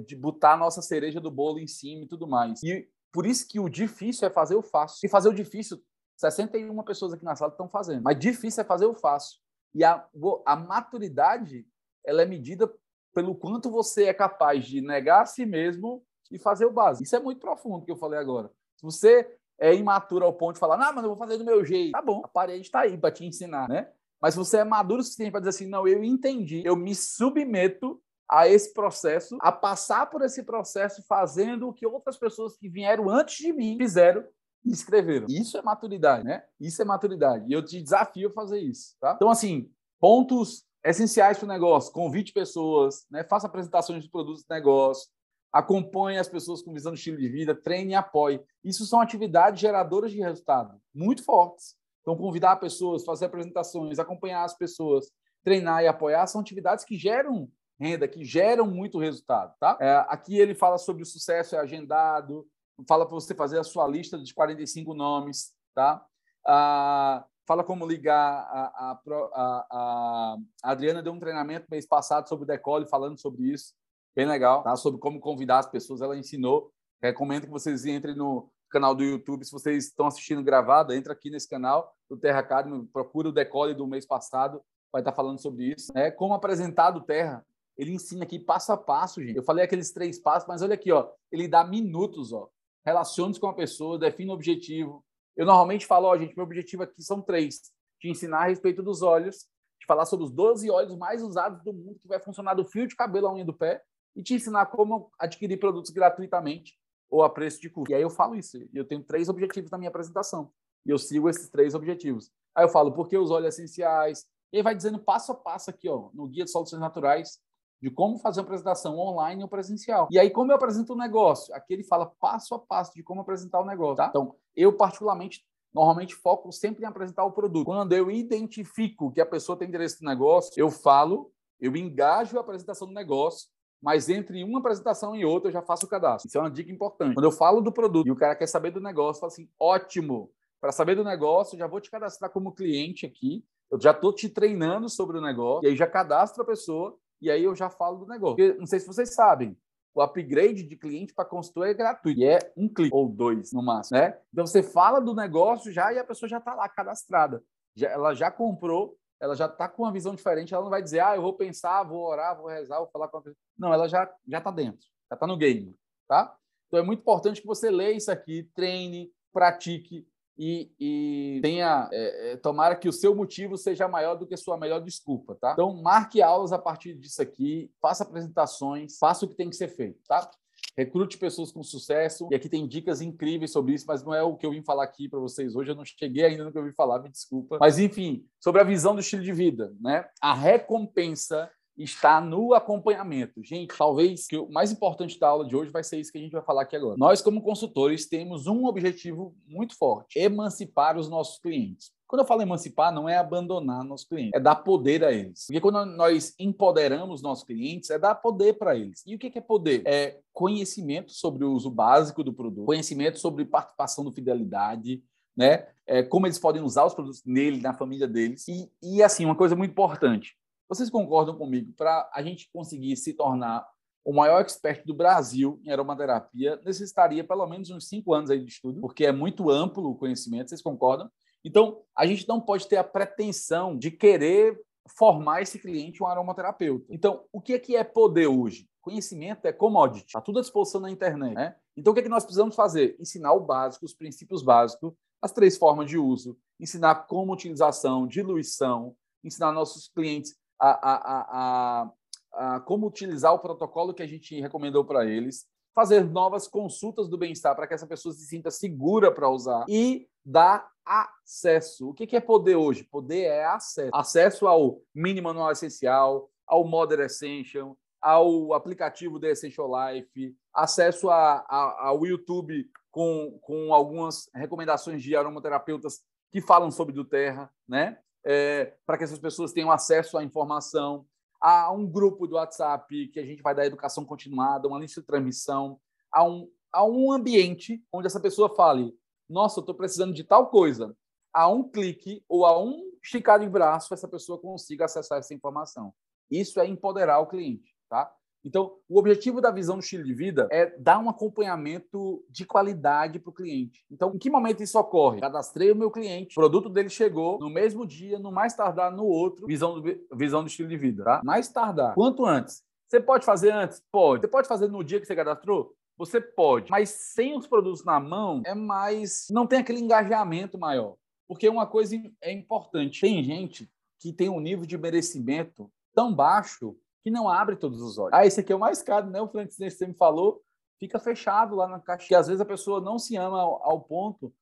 de botar a nossa cereja do bolo em cima e tudo mais. E por isso que o difícil é fazer o fácil. E fazer o difícil 61 pessoas aqui na sala estão fazendo. Mas difícil é fazer o fácil. E a, a maturidade ela é medida pelo quanto você é capaz de negar a si mesmo e fazer o básico. Isso é muito profundo que eu falei agora. Se você é imaturo ao ponto de falar, não, mas eu vou fazer do meu jeito. Tá bom, a parede está aí para te ensinar, né? Mas se você é maduro o suficiente para dizer assim, não, eu entendi, eu me submeto a esse processo, a passar por esse processo fazendo o que outras pessoas que vieram antes de mim fizeram e escreveram. Isso é maturidade, né? Isso é maturidade. E eu te desafio a fazer isso, tá? Então, assim, pontos essenciais para o negócio. Convite pessoas, né? faça apresentações de produtos do negócio, acompanhe as pessoas com visão de estilo de vida, treine e apoie. Isso são atividades geradoras de resultado muito fortes. Então, convidar pessoas, fazer apresentações, acompanhar as pessoas, treinar e apoiar são atividades que geram renda, que geram muito resultado. Tá? É, aqui ele fala sobre o sucesso é agendado, fala para você fazer a sua lista de 45 nomes, tá? Ah, fala como ligar. A, a, a, a, Adriana deu um treinamento mês passado sobre decole, falando sobre isso, bem legal, tá? Sobre como convidar as pessoas, ela ensinou. Recomendo que vocês entrem no canal do YouTube, se vocês estão assistindo gravado, entra aqui nesse canal do Terra Academy, procura o decole do mês passado, vai estar falando sobre isso, né? Como apresentar do Terra, ele ensina aqui passo a passo, gente. Eu falei aqueles três passos, mas olha aqui, ó, ele dá minutos, ó relacione-se com a pessoa, defina o objetivo. Eu normalmente falo, ó, gente, meu objetivo aqui são três: te ensinar a respeito dos olhos, te falar sobre os 12 óleos mais usados do mundo, que vai funcionar do fio de cabelo à unha do pé, e te ensinar como adquirir produtos gratuitamente ou a preço de custo. E aí eu falo isso. Eu tenho três objetivos na minha apresentação. E eu sigo esses três objetivos. Aí eu falo por que os óleos essenciais. E aí vai dizendo passo a passo aqui, ó, no Guia de Soluções Naturais, de como fazer uma apresentação online ou presencial. E aí, como eu apresento o negócio? Aqui ele fala passo a passo de como apresentar o negócio. Tá? Então, eu particularmente normalmente foco sempre em apresentar o produto. Quando eu identifico que a pessoa tem interesse no negócio, eu falo, eu engajo a apresentação do negócio, mas entre uma apresentação e outra eu já faço o cadastro. Isso é uma dica importante. Quando eu falo do produto e o cara quer saber do negócio, eu falo assim: ótimo, para saber do negócio, já vou te cadastrar como cliente aqui, eu já estou te treinando sobre o negócio, e aí já cadastro a pessoa e aí eu já falo do negócio. Porque, não sei se vocês sabem, o upgrade de cliente para consultor é gratuito. E é um clique ou dois no máximo, né? Então você fala do negócio já e a pessoa já está lá cadastrada. Já, ela já comprou, ela já está com uma visão diferente. Ela não vai dizer, ah, eu vou pensar, vou orar, vou rezar, vou falar com a pessoa. Não, ela já já está dentro, já está no game, tá? Então é muito importante que você leia isso aqui, treine, pratique, e, e tenha, é, é, tomara que o seu motivo seja maior do que a sua melhor desculpa, tá? Então, marque aulas a partir disso aqui, faça apresentações, faça o que tem que ser feito, tá? Recrute pessoas com sucesso. E aqui tem dicas incríveis sobre isso, mas não é o que eu vim falar aqui para vocês hoje. Eu não cheguei ainda no que eu vim falar, me desculpa. Mas, enfim, sobre a visão do estilo de vida, né? A recompensa está no acompanhamento. Gente, talvez que o mais importante da aula de hoje vai ser isso que a gente vai falar aqui agora. Nós, como consultores, temos um objetivo muito forte: emancipar os nossos clientes. Quando eu falo emancipar, não é abandonar nossos clientes, é dar poder a eles. Porque quando nós empoderamos nossos clientes, é dar poder para eles. E o que é poder? É conhecimento sobre o uso básico do produto, conhecimento sobre participação do fidelidade, né? É, como eles podem usar os produtos nele, na família deles. E, e assim, uma coisa muito importante: vocês concordam comigo? Para a gente conseguir se tornar o maior expert do Brasil em aromaterapia, necessitaria pelo menos uns cinco anos aí de estudo, porque é muito amplo o conhecimento, vocês concordam? Então, a gente não pode ter a pretensão de querer formar esse cliente um aromaterapeuta. Então, o que é que é poder hoje? Conhecimento é commodity, está tudo à disposição na internet. Né? Então, o que é que nós precisamos fazer? Ensinar o básico, os princípios básicos, as três formas de uso, ensinar como utilização, diluição, ensinar nossos clientes a, a, a, a como utilizar o protocolo que a gente recomendou para eles, fazer novas consultas do bem-estar para que essa pessoa se sinta segura para usar e dar acesso. O que é poder hoje? Poder é acesso. Acesso ao mínimo anual essencial, ao Modern Essential, ao aplicativo da Essential Life, acesso a, a, ao YouTube com, com algumas recomendações de aromaterapeutas que falam sobre do Terra, né? É, para que essas pessoas tenham acesso à informação. Há um grupo do WhatsApp que a gente vai dar educação continuada, uma lista de transmissão, há um, há um ambiente onde essa pessoa fale: Nossa, eu estou precisando de tal coisa. A um clique ou a um esticar de braço, essa pessoa consiga acessar essa informação. Isso é empoderar o cliente, tá? Então, o objetivo da visão do estilo de vida é dar um acompanhamento de qualidade para o cliente. Então, em que momento isso ocorre? Cadastrei o meu cliente, o produto dele chegou no mesmo dia, no mais tardar no outro, visão do, visão do estilo de vida, tá? Mais tardar. Quanto antes? Você pode fazer antes? Pode. Você pode fazer no dia que você cadastrou? Você pode. Mas sem os produtos na mão, é mais. Não tem aquele engajamento maior. Porque uma coisa é importante: tem gente que tem um nível de merecimento tão baixo que não abre todos os olhos. Ah, esse aqui é o mais caro, né? O Francis você me falou, fica fechado lá na caixa. Que às vezes a pessoa não se ama ao, ao ponto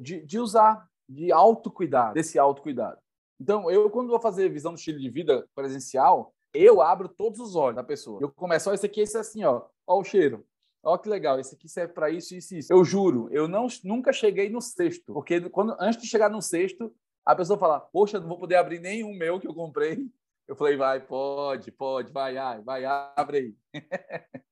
de, de usar, de autocuidado, desse autocuidado. Então, eu, quando vou fazer visão do estilo de vida presencial, eu abro todos os olhos da pessoa. Eu começo, ó, esse aqui, esse é assim, ó. Ó o cheiro. Ó que legal, esse aqui serve para isso, isso, isso. Eu juro, eu não, nunca cheguei no sexto. Porque quando, antes de chegar no sexto, a pessoa fala, poxa, não vou poder abrir nenhum meu que eu comprei eu falei, vai, pode, pode, vai, vai, abre aí. <laughs>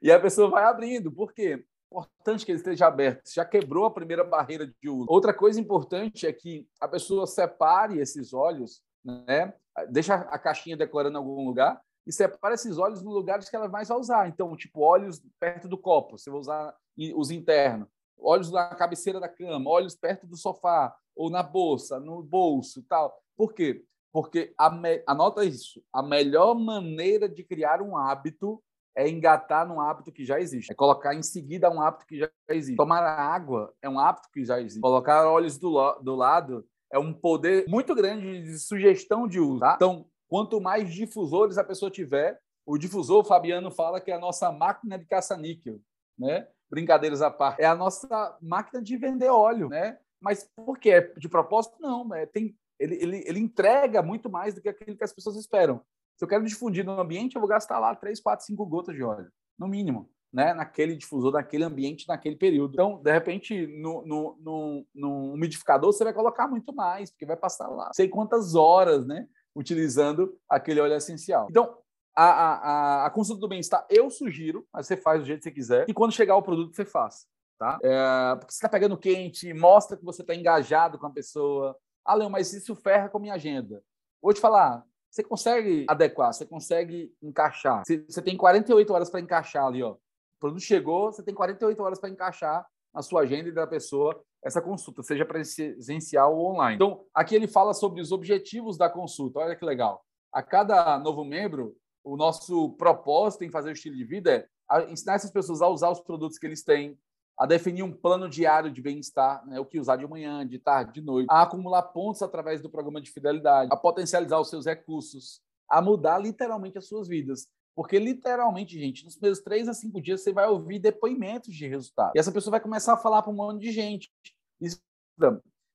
e a pessoa vai abrindo, por quê? Importante que ele esteja aberto. Já quebrou a primeira barreira de uso. Outra coisa importante é que a pessoa separe esses olhos, né? Deixa a caixinha decorando em algum lugar e separa esses olhos nos lugares que ela mais vai usar. Então, tipo, olhos perto do copo, você vai usar os internos. Olhos na cabeceira da cama, olhos perto do sofá, ou na bolsa, no bolso tal. Por quê? Porque, a me... anota isso, a melhor maneira de criar um hábito é engatar num hábito que já existe. É colocar em seguida um hábito que já existe. Tomar água é um hábito que já existe. Colocar olhos do, lo... do lado é um poder muito grande de sugestão de uso. Tá? Então, quanto mais difusores a pessoa tiver, o difusor, o Fabiano fala que é a nossa máquina de caça-níquel, né? Brincadeiras à parte. É a nossa máquina de vender óleo, né? Mas por quê? De propósito? Não. É, tem ele, ele, ele entrega muito mais do que aquilo que as pessoas esperam. Se eu quero difundir no ambiente, eu vou gastar lá 3, 4, 5 gotas de óleo, no mínimo, né? naquele difusor, naquele ambiente, naquele período. Então, de repente, no, no, no, no umidificador, você vai colocar muito mais, porque vai passar lá sei quantas horas né? utilizando aquele óleo essencial. Então, a, a, a, consulta do bem-estar, eu sugiro, mas você faz do jeito que você quiser, e quando chegar o produto, você faz. Tá? É, porque você está pegando quente, mostra que você está engajado com a pessoa, ah, Leão, mas isso ferra com a minha agenda. Vou te falar, você consegue adequar, você consegue encaixar. Você tem 48 horas para encaixar ali, ó. O produto chegou, você tem 48 horas para encaixar na sua agenda e da pessoa essa consulta, seja presencial ou online. Então, aqui ele fala sobre os objetivos da consulta. Olha que legal. A cada novo membro, o nosso propósito em fazer o estilo de vida é ensinar essas pessoas a usar os produtos que eles têm, a definir um plano diário de bem-estar, né, o que usar de manhã, de tarde, de noite, a acumular pontos através do programa de fidelidade, a potencializar os seus recursos, a mudar literalmente as suas vidas. Porque, literalmente, gente, nos primeiros três a cinco dias você vai ouvir depoimentos de resultado. E essa pessoa vai começar a falar para um monte de gente.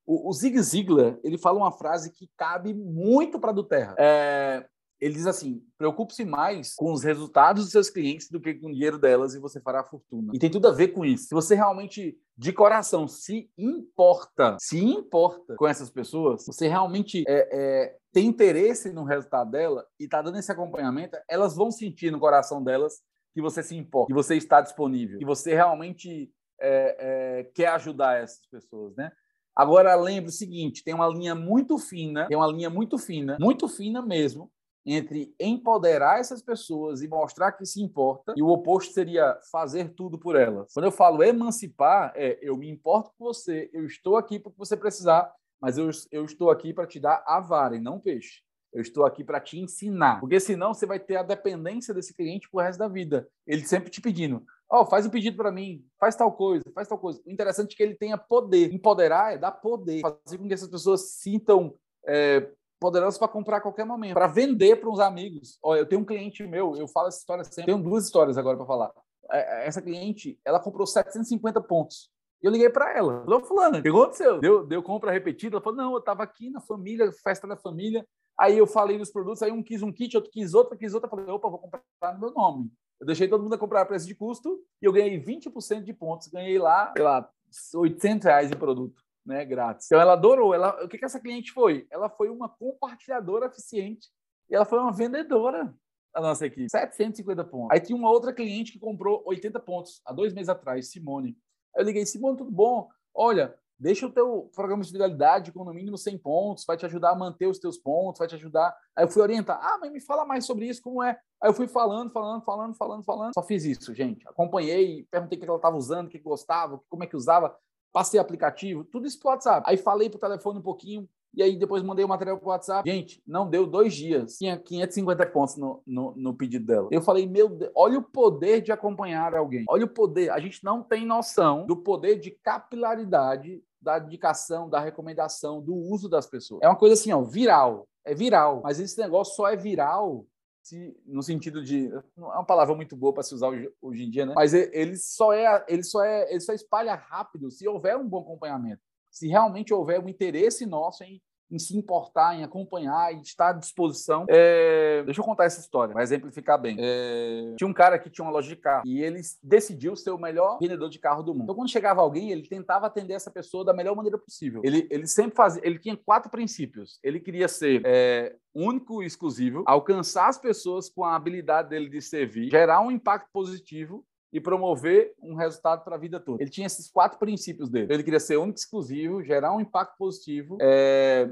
O, Zig Ziglar, ele fala uma frase que cabe muito para do Terra. É, ele diz assim: preocupe-se mais com os resultados dos seus clientes do que com o dinheiro delas e você fará fortuna. E tem tudo a ver com isso. Se você realmente, de coração, se importa, se importa com essas pessoas, você realmente é, é, tem interesse no resultado dela e está dando esse acompanhamento, elas vão sentir no coração delas que você se importa, que você está disponível, que você realmente é, é quer ajudar essas pessoas, né? Agora lembre o seguinte: tem uma linha muito fina, tem uma linha muito fina, muito fina mesmo, entre empoderar essas pessoas e mostrar que se importa, e o oposto seria fazer tudo por elas. Quando eu falo emancipar, é eu me importo com você, eu estou aqui porque você precisar, mas eu, eu estou aqui para te dar a vara e não peixe. Eu estou aqui para te ensinar. Porque senão você vai ter a dependência desse cliente pro resto da vida. Ele sempre te pedindo: Ó, oh, faz um pedido para mim, faz tal coisa, faz tal coisa. O interessante é que ele tenha poder. Empoderar é dar poder. Fazer com que essas pessoas sintam é, poderosos para comprar a qualquer momento, para vender para uns amigos. Olha, eu tenho um cliente meu, eu falo essa história sempre, tenho duas histórias agora para falar. É, é, essa cliente, ela comprou 750 pontos. Eu liguei para ela. Falou, fulano, o que aconteceu? Deu, deu compra repetida? Ela falou, não, eu estava aqui na família, festa da família. Aí eu falei dos produtos, aí um quis um kit, outro quis outro, quis outro. Eu falei, opa, vou comprar no meu nome. Eu deixei todo mundo comprar a preço de custo e eu ganhei 20% de pontos. Ganhei lá, sei lá, 800 reais em produto né, grátis. Então ela adorou. Ela, o que, que essa cliente foi? Ela foi uma compartilhadora eficiente e ela foi uma vendedora da nossa equipe. 750 pontos. Aí tinha uma outra cliente que comprou 80 pontos há dois meses atrás, Simone. Eu liguei, Simone, tudo bom? Olha, deixa o teu programa de fidelidade com no mínimo 100 pontos, vai te ajudar a manter os teus pontos, vai te ajudar. Aí eu fui orientar, ah, mas me fala mais sobre isso, como é? Aí eu fui falando, falando, falando, falando, falando. Só fiz isso, gente. Acompanhei, perguntei o que ela estava usando, o que gostava, como é que usava, passei aplicativo, tudo isso pro WhatsApp. Aí falei pro telefone um pouquinho, e aí depois mandei o material pro WhatsApp. Gente, não deu dois dias. Tinha 550 pontos no, no, no, pedido dela. Eu falei, meu Deus, olha o poder de acompanhar alguém. Olha o poder. A gente não tem noção do poder de capilaridade da dedicação, da recomendação, do uso das pessoas. É uma coisa assim, ó, viral. É viral. Mas esse negócio só é viral se, no sentido de não é uma palavra muito boa para se usar hoje, hoje, em dia, né? Mas ele só é ele só é ele só espalha rápido se houver um bom acompanhamento. Se realmente houver um interesse nosso em em se importar, em acompanhar e estar à disposição. É... Deixa eu contar essa história, para exemplificar bem. É... Tinha um cara que tinha uma loja de carro e ele decidiu ser o melhor vendedor de carro do mundo. Então, quando chegava alguém, ele tentava atender essa pessoa da melhor maneira possível. Ele, ele sempre fazia, ele tinha quatro princípios. Ele queria ser é, único e exclusivo, alcançar as pessoas com a habilidade dele de servir, gerar um impacto positivo e promover um resultado para a vida toda. Ele tinha esses quatro princípios dele. Ele queria ser único exclusivo, gerar um impacto positivo, é,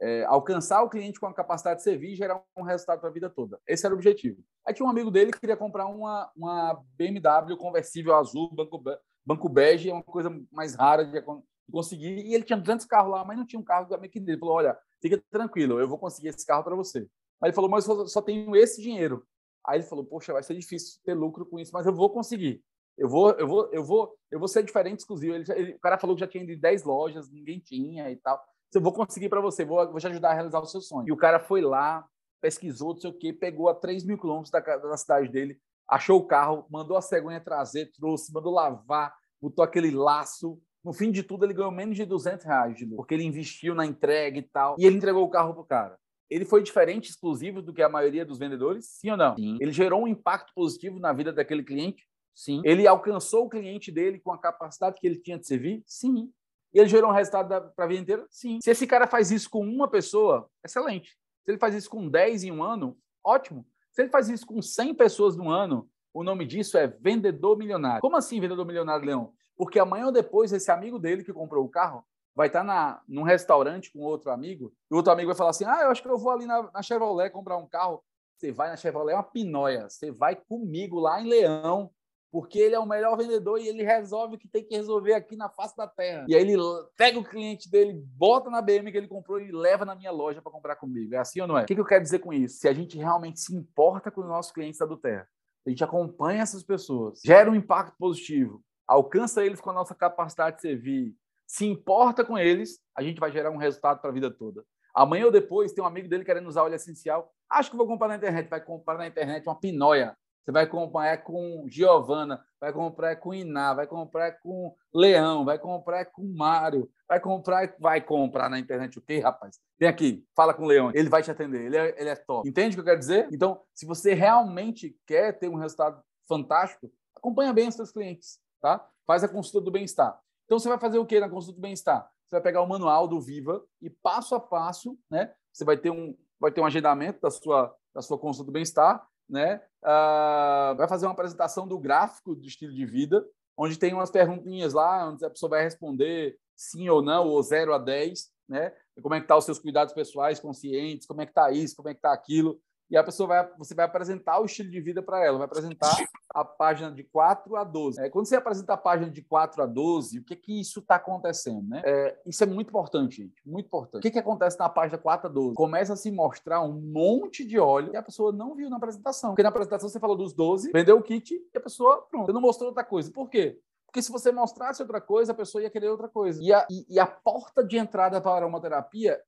é, alcançar o cliente com a capacidade de servir e gerar um resultado para a vida toda. Esse era o objetivo. Aí tinha um amigo dele que queria comprar uma, uma BMW conversível azul, banco, banco bege, é uma coisa mais rara de conseguir. E ele tinha 200 carros lá, mas não tinha um carro meio que dele. Ele falou: Olha, fica tranquilo, eu vou conseguir esse carro para você. Mas ele falou: Mas eu só tenho esse dinheiro. Aí ele falou: Poxa, vai ser difícil ter lucro com isso, mas eu vou conseguir. Eu vou, eu vou, eu vou, eu vou ser diferente, exclusivo. Ele, ele, o cara falou que já tinha de 10 lojas, ninguém tinha e tal. Eu vou conseguir para você, vou, vou te ajudar a realizar o seu sonho. E o cara foi lá, pesquisou, não sei o quê, pegou a 3 mil quilômetros da, da cidade dele, achou o carro, mandou a cegonha trazer, trouxe, mandou lavar, botou aquele laço. No fim de tudo, ele ganhou menos de 200 reais porque ele investiu na entrega e tal. E ele entregou o carro pro cara ele foi diferente, exclusivo do que a maioria dos vendedores? Sim ou não? Sim. Ele gerou um impacto positivo na vida daquele cliente? Sim. Ele alcançou o cliente dele com a capacidade que ele tinha de servir? Sim. Ele gerou um resultado para a vida inteira? Sim. Se esse cara faz isso com uma pessoa, excelente. Se ele faz isso com 10 em um ano, ótimo. Se ele faz isso com 100 pessoas no ano, o nome disso é vendedor milionário. Como assim vendedor milionário, Leão? Porque amanhã ou depois, esse amigo dele que comprou o carro vai estar na, num restaurante com outro amigo, e outro amigo vai falar assim: Ah, eu acho que eu vou ali na, na Chevrolet comprar um carro. Você vai na Chevrolet, é uma pinóia. Você vai comigo lá em Leão, porque ele é o melhor vendedor e ele resolve o que tem que resolver aqui na face da terra. E aí ele pega o cliente dele, bota na BM que ele comprou e leva na minha loja para comprar comigo. É assim ou não é? O que, que eu quero dizer com isso? Se a gente realmente se importa com os nossos clientes da do Terra, a gente acompanha essas pessoas, gera um impacto positivo, alcança eles com a nossa capacidade de servir, se importa com eles, a gente vai gerar um resultado para a vida toda. Amanhã ou depois, tem um amigo dele querendo usar óleo essencial. Acho que vou comprar na internet. Vai comprar na internet uma pinóia. Você vai comprar com Giovana, vai comprar com Iná, vai comprar com Leão, vai comprar com Mário, vai comprar, vai comprar na internet o quê, rapaz? Vem aqui, fala com o Leão, ele vai te atender, ele é, ele é top. Entende o que eu quero dizer? Então, se você realmente quer ter um resultado fantástico, acompanha bem os seus clientes, tá? Faz a consulta do bem-estar. Então você vai fazer o que na consulta do bem-estar? Você vai pegar o manual do Viva e passo a passo, né? Você vai ter um, vai ter um agendamento da sua, da sua consulta do bem-estar, né? Uh, vai fazer uma apresentação do gráfico do estilo de vida, onde tem umas perguntinhas lá, onde a pessoa vai responder sim ou não, ou 0 a 10, né? Como é que tá os seus cuidados pessoais conscientes, como é que tá isso, como é que tá aquilo e a pessoa vai, você vai apresentar o estilo de vida para ela, vai apresentar a página de 4 a 12. É, quando você apresenta a página de 4 a 12, o que que isso está acontecendo? Né? É, isso é muito importante, gente, muito importante. O que, que acontece na página 4 a 12? Começa a se mostrar um monte de óleo que a pessoa não viu na apresentação. Porque na apresentação você falou dos 12, vendeu o kit e a pessoa, pronto, você não mostrou outra coisa. Por quê? Porque se você mostrasse outra coisa, a pessoa ia querer outra coisa. E a, e, e a porta de entrada para uma terapia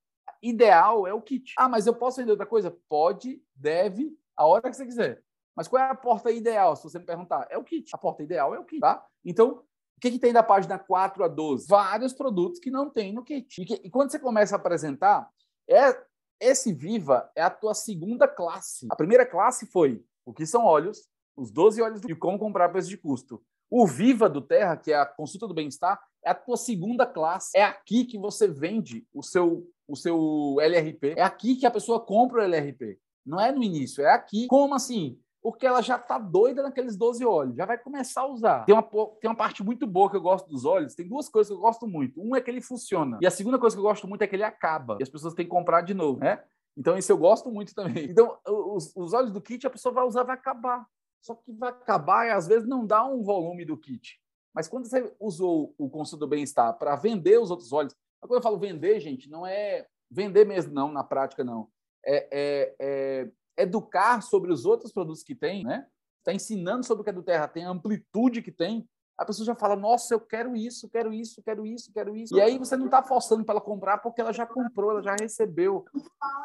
ideal é o kit. Ah, mas eu posso vender outra coisa? Pode, deve, a hora que você quiser. Mas qual é a porta ideal, se você me perguntar? É o kit. A porta ideal é o kit, tá? Então, o que, que tem da página 4 a 12? Vários produtos que não tem no kit. E, que, e quando você começa a apresentar, é, esse Viva é a tua segunda classe. A primeira classe foi o que são óleos, os 12 óleos e como comprar preço de custo. O Viva do Terra, que é a consulta do bem-estar, é a tua segunda classe. É aqui que você vende o seu, o seu LRP. É aqui que a pessoa compra o LRP. Não é no início, é aqui. Como assim? Porque ela já está doida naqueles 12 olhos, já vai começar a usar. Tem uma, tem uma parte muito boa que eu gosto dos olhos, tem duas coisas que eu gosto muito. Um é que ele funciona, e a segunda coisa que eu gosto muito é que ele acaba, e as pessoas têm que comprar de novo, né? Então, isso eu gosto muito também. <laughs> Então, os, os olhos do kit, a pessoa vai usar, vai acabar. Só que vai acabar e às vezes não dá um volume do kit. Mas quando você usou o conceito do bem-estar para vender os outros olhos, quando eu falo vender, gente, não é vender mesmo, não, na prática, não. É, é, é educar sobre os outros produtos que tem, né? Está ensinando sobre o que a do Terra tem, a amplitude que tem, a pessoa já fala: Nossa, eu quero isso, quero isso, quero isso, quero isso. E aí você não está forçando para ela comprar porque ela já comprou, ela já recebeu.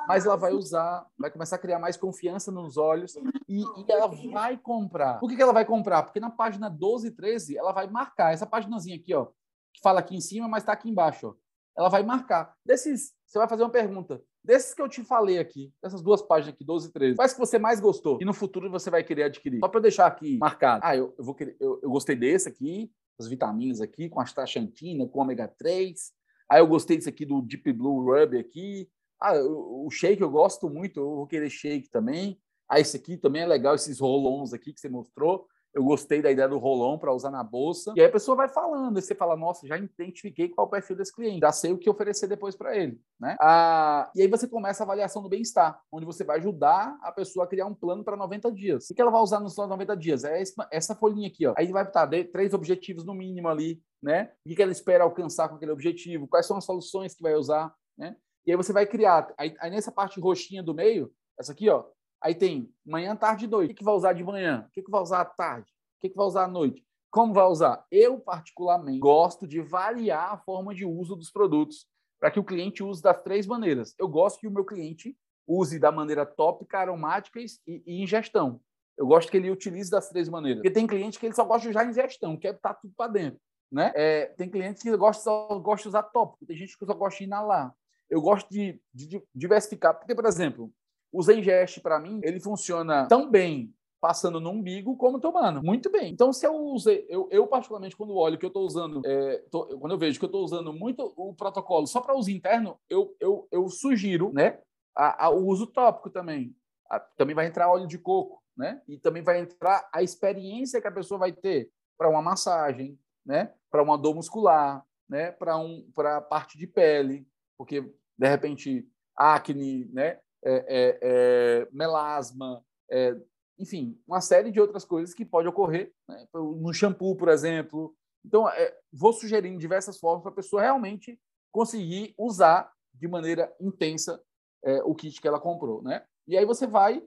Mas ela vai usar, vai começar a criar mais confiança nos olhos e, e ela vai comprar. Por que, que ela vai comprar? Porque na página 12 e 13 ela vai marcar essa paginazinha aqui, ó, que fala aqui em cima, mas está aqui embaixo. Ó. Ela vai marcar. Desses, você vai fazer uma pergunta. Desses que eu te falei aqui, dessas duas páginas aqui, 12 e 13, quais que você mais gostou e no futuro você vai querer adquirir? Só para eu deixar aqui marcado. Ah, eu, eu vou querer, eu, eu, gostei desse aqui, as vitaminas aqui, com astaxantina, com ômega 3. Ah, eu gostei desse aqui do Deep Blue Rub aqui. Ah, o, o shake eu gosto muito, eu vou querer shake também. Ah, esse aqui também é legal, esses rolons aqui que você mostrou eu gostei da ideia do rolão para usar na bolsa. E aí a pessoa vai falando, e você fala, nossa, já identifiquei qual é o perfil desse cliente, já sei o que oferecer depois para ele. Né? Ah, e aí você começa a avaliação do bem-estar, onde você vai ajudar a pessoa a criar um plano para 90 dias. O que ela vai usar nos 90 dias? É essa folhinha aqui. Ó. Aí vai estar três objetivos no mínimo ali, né? O que ela espera alcançar com aquele objetivo, quais são as soluções que vai usar, né? E aí você vai criar, aí, aí nessa parte roxinha do meio, essa aqui, ó, Aí tem manhã, tarde e noite. O que, vai usar de manhã? O que, vai usar à tarde? O que, vai usar à noite? Como vai usar? Eu, particularmente, gosto de variar a forma de uso dos produtos para que o cliente use das três maneiras. Eu gosto que o meu cliente use da maneira tópica, aromática e, e ingestão. Eu gosto que ele utilize das três maneiras. Porque tem cliente que ele só gosta de usar ingestão, quer estar tudo para dentro. Né? É, tem clientes que gostam, só gostam de usar tópico, tem gente que só gosta de inalar. Eu gosto de, de, de diversificar. Porque, por exemplo, o Zengest, para mim, ele funciona tão bem passando no umbigo como tomando. Muito bem. Então, se eu usei, eu, eu particularmente, quando olho que eu estou usando, é, tô, quando eu vejo que eu estou usando muito o protocolo só para uso interno, eu, eu, eu sugiro né, a, a, o uso tópico também. A, também vai entrar óleo de coco, né? E também vai entrar a experiência que a pessoa vai ter para uma massagem, né? Para uma dor muscular, né? Para um, para parte de pele, porque de repente acne, né? É, é, é, melasma, é, enfim, uma série de outras coisas que pode ocorrer né? no shampoo, por exemplo. Então, vou sugerindo diversas formas para a pessoa realmente conseguir usar de maneira intensa o kit que ela comprou, né? E aí você vai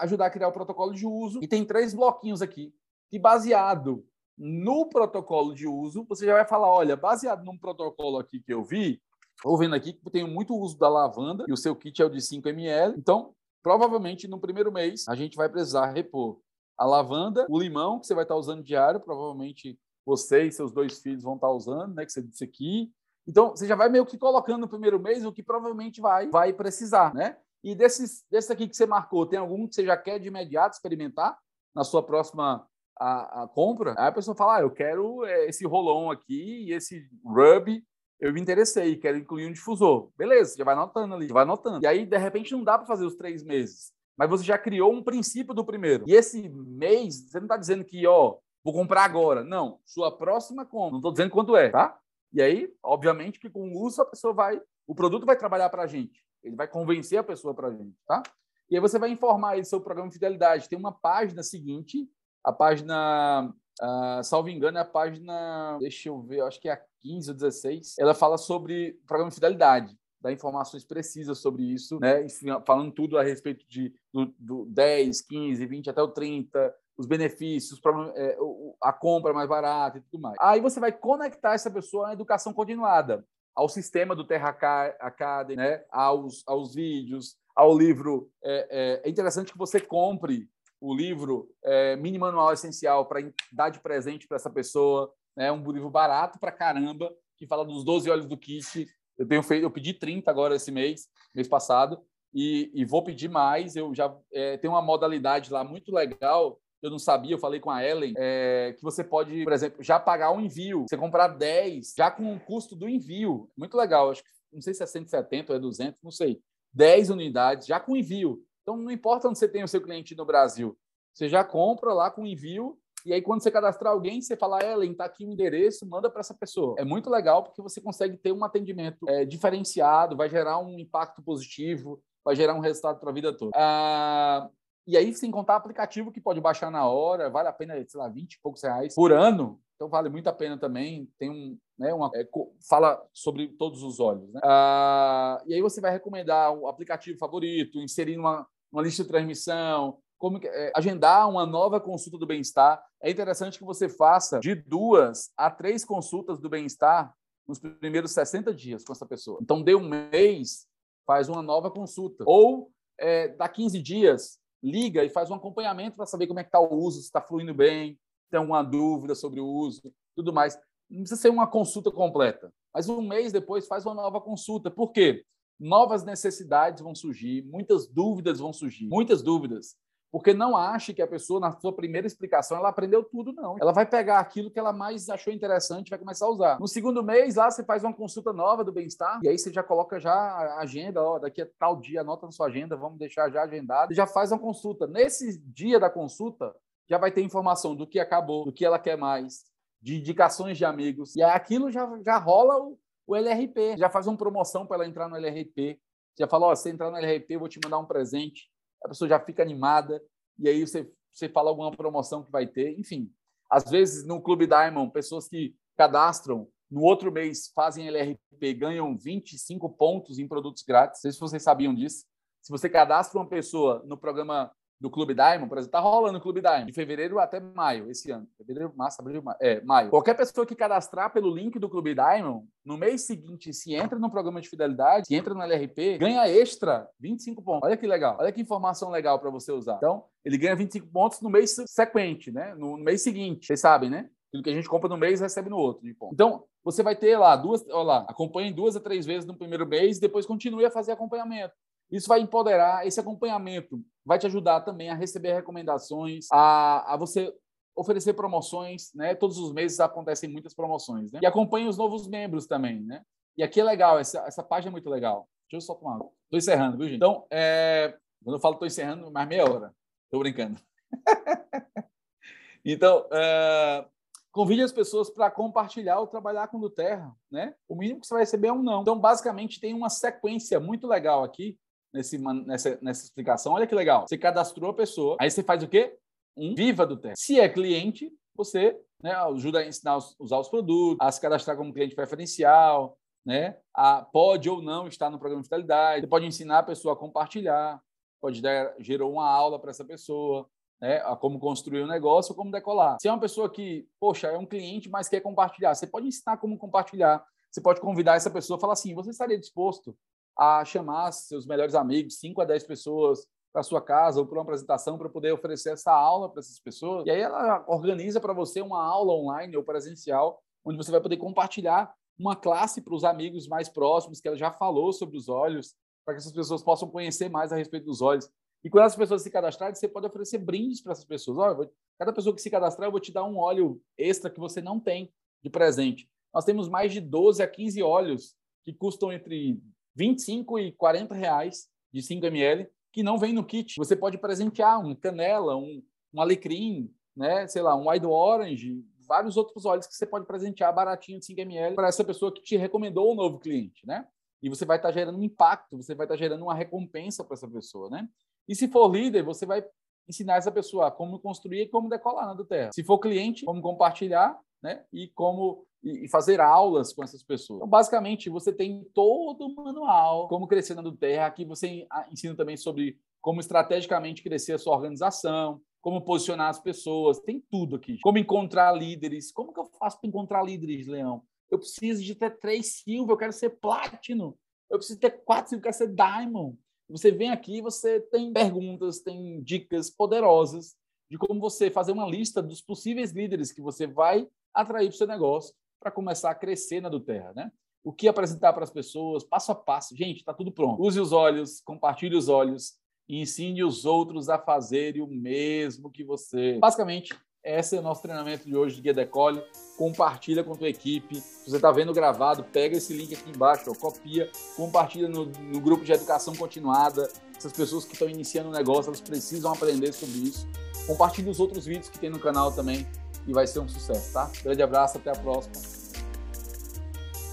ajudar a criar o protocolo de uso e tem três bloquinhos aqui que baseado no protocolo de uso, você já vai falar, olha, baseado num protocolo aqui que eu vi, Estou vendo aqui que tem muito uso da lavanda e o seu kit é o de 5 ml. Então, provavelmente no primeiro mês a gente vai precisar repor a lavanda, o limão que você vai estar usando diário, provavelmente você e seus dois filhos vão estar usando, né, que você disse aqui. Então, você já vai meio que colocando no primeiro mês o que provavelmente vai vai precisar, né? E desses, desses aqui que você marcou, tem algum que você já quer de imediato experimentar na sua próxima a, a compra? Aí a pessoa fala, ah, eu quero é, esse rolão aqui e esse rub eu me interessei, quero incluir um difusor. Beleza, já vai anotando ali, já vai anotando. E aí, de repente, não dá para fazer os três meses. Mas você já criou um princípio do primeiro. E esse mês, você não está dizendo que, ó, vou comprar agora. Não, sua próxima compra. Não estou dizendo quanto é, tá? E aí, obviamente, que com o uso a pessoa vai. O produto vai trabalhar para a gente. Ele vai convencer a pessoa para a gente, tá? E aí você vai informar do seu programa de fidelidade. Tem uma página seguinte, a página Uh, salvo engano, é a página, deixa eu ver, acho que é a 15 ou 16. Ela fala sobre programa de fidelidade, dá informações precisas sobre isso, né? falando tudo a respeito de do, do 10, 15, 20 até o 30, os benefícios, é, a compra mais barata e tudo mais. Aí você vai conectar essa pessoa à educação continuada, ao sistema do Terra Academy, né? aos, aos vídeos, ao livro. É, é, é interessante que você compre o livro é, Mini Manual Essencial para dar de presente para essa pessoa. É um livro barato para caramba, que fala dos 12 olhos do kit. Eu, tenho feito, eu pedi 30 agora esse mês, mês passado, e, e vou pedir mais. Eu já é, tenho uma modalidade lá muito legal, eu não sabia, eu falei com a Ellen, é, que você pode, por exemplo, já pagar um envio. Você comprar 10, já com o custo do envio. Muito legal. Acho que, não sei se é 170 ou é 200, não sei. 10 unidades, já com envio. Então, não importa onde você tem o seu cliente no Brasil. Você já compra lá com envio e aí, quando você cadastrar alguém, você fala, Ellen, tá aqui o endereço, manda para essa pessoa. É muito legal porque você consegue ter um atendimento é, diferenciado, vai gerar um impacto positivo, vai gerar um resultado para a vida toda. Ah, e aí, sem contar aplicativo que pode baixar na hora, vale a pena, sei lá, 20 e poucos reais por ano. Então, vale muito a pena também. Tem um, né, uma, é, fala sobre todos os olhos. Né? Ah, e aí, você vai recomendar o aplicativo favorito, inserir uma, uma lista de transmissão, como é, agendar uma nova consulta do bem-estar. É interessante que você faça de duas a três consultas do bem-estar nos primeiros 60 dias com essa pessoa. Então, dê um mês, faz uma nova consulta. Ou, é, dá 15 dias, liga e faz um acompanhamento para saber como é que está o uso, se está fluindo bem, tem alguma dúvida sobre o uso, tudo mais. Não precisa ser uma consulta completa, mas um mês depois faz uma nova consulta. Por quê? Novas necessidades vão surgir, muitas dúvidas vão surgir, muitas dúvidas. Porque não ache que a pessoa, na sua primeira explicação, ela aprendeu tudo, não. Ela vai pegar aquilo que ela mais achou interessante e vai começar a usar. No segundo mês, lá você faz uma consulta nova do bem-estar, e aí você já coloca já a agenda, ó, daqui a tal dia, anota na sua agenda, vamos deixar já agendado, e já faz uma consulta. Nesse dia da consulta, já vai ter informação do que acabou, do que ela quer mais, de indicações de amigos. E aquilo já, já rola o, o LRP, já faz uma promoção para ela entrar no LRP. Já fala, ó, se você entrar no LRP, eu vou te mandar um presente a pessoa já fica animada, e aí você, você fala alguma promoção que vai ter. Enfim, às vezes no Clube Diamond, pessoas que cadastram no outro mês fazem LRP, ganham 25 pontos em produtos grátis. Não sei se vocês sabiam disso. Se você cadastra uma pessoa no programa do Clube Diamond, por exemplo, tá rolando o Clube Diamond, de fevereiro até maio, esse ano. Fevereiro, março, abril, maio. É, maio. Qualquer pessoa que cadastrar pelo link do Clube Diamond, no mês seguinte, se entra no programa de fidelidade, se entra no LRP, ganha extra 25 pontos. Olha que legal. Olha que informação legal para você usar. Então, ele ganha 25 pontos no mês sequente, né? No, no mês seguinte. Vocês sabem, né? Aquilo que a gente compra no mês recebe no outro. De ponto. Então, você vai ter lá duas, olha lá, acompanhe duas a três vezes no primeiro mês, depois continue a fazer acompanhamento. Isso vai empoderar, esse acompanhamento vai te ajudar também a receber recomendações, a, a você oferecer promoções, né? Todos os meses acontecem muitas promoções, né? E acompanhe os novos membros também, né? E aqui é legal, essa, essa página é muito legal. Deixa eu só tomar água. Estou encerrando, viu, gente? Então, é... quando eu falo estou encerrando, mais meia hora. Estou brincando. <laughs> então, é... convide as pessoas para compartilhar ou trabalhar com o Terra, né? O mínimo que você vai receber é um não. Então, basicamente, tem uma sequência muito legal aqui nesse, nessa, nessa explicação. Olha que legal. Você cadastrou a pessoa, aí você faz o quê? Um viva do teste. Se é cliente, você né, ajuda a ensinar a usar os produtos, a se cadastrar como cliente preferencial, né? A, pode ou não estar no programa de fidelidade. Você pode ensinar a pessoa a compartilhar, pode dar, gerou uma aula para essa pessoa, né? A como construir um negócio, como decolar. Se é uma pessoa que, poxa, é um cliente, mas quer compartilhar, você pode ensinar como compartilhar. Você pode convidar essa pessoa e falar assim: você estaria disposto a chamar seus melhores amigos, 5 a 10 pessoas para sua casa ou para uma apresentação para poder oferecer essa aula para essas pessoas. E aí ela organiza para você uma aula online ou presencial, onde você vai poder compartilhar uma classe para os amigos mais próximos que ela já falou sobre os olhos, para que essas pessoas possam conhecer mais a respeito dos olhos. E quando as pessoas se cadastrarem, você pode oferecer brindes para essas pessoas. Olha, cada pessoa que se cadastrar, eu vou te dar um óleo extra que você não tem de presente. Nós temos mais de 12 a 15 óleos que custam entre 25 e 40 reais de 5 ml, que não vem no kit. Você pode presentear um canela, um, um alecrim, né? sei lá, um white orange, vários outros óleos que você pode presentear baratinho de 5 ml para essa pessoa que te recomendou um novo cliente, né? E você vai estar tá gerando um impacto, você vai estar tá gerando uma recompensa para essa pessoa, né? E se for líder, você vai ensinar essa pessoa como construir e como decolar na do Terra. Se for cliente, como compartilhar, né? E como e fazer aulas com essas pessoas. Então, basicamente, você tem todo o manual, como crescer na Terra. Aqui você ensina também sobre como estrategicamente crescer a sua organização, como posicionar as pessoas, tem tudo aqui. Como encontrar líderes. Como que eu faço para encontrar líderes, Leão? Eu preciso de ter três Silva, eu quero ser Platinum. Eu preciso ter quatro Silva, eu quero ser Diamond. Você vem aqui, você tem perguntas, tem dicas poderosas de como você fazer uma lista dos possíveis líderes que você vai atrair para o seu negócio para começar a crescer na do Terra, né? O que apresentar para as pessoas, passo a passo. Gente, está tudo pronto. Use os olhos, compartilhe os olhos, e ensine os outros a fazerem o mesmo que você. Basicamente, esse é o nosso treinamento de hoje de Guia Decole. Compartilha com a tua equipe. Se você está vendo gravado, pega esse link aqui embaixo, ó, copia, compartilha no, no grupo de educação continuada. Essas pessoas que estão iniciando o negócio, elas precisam aprender sobre isso. Compartilhe os outros vídeos que tem no canal também e vai ser um sucesso, tá? Grande abraço, até a próxima.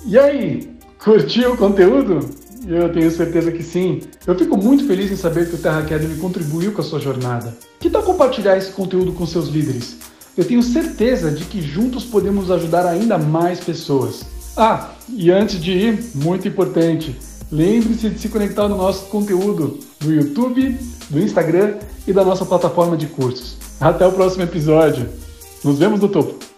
E aí, curtiu o conteúdo? Eu tenho certeza que sim. Eu fico muito feliz em saber que o Terra Academy contribuiu com a sua jornada. Que tal compartilhar esse conteúdo com seus líderes? Eu tenho certeza de que juntos podemos ajudar ainda mais pessoas. Ah, e antes de ir, muito importante, lembre-se de se conectar no nosso conteúdo do YouTube, do Instagram e da nossa plataforma de cursos. Até o próximo episódio. Nos vemos no topo.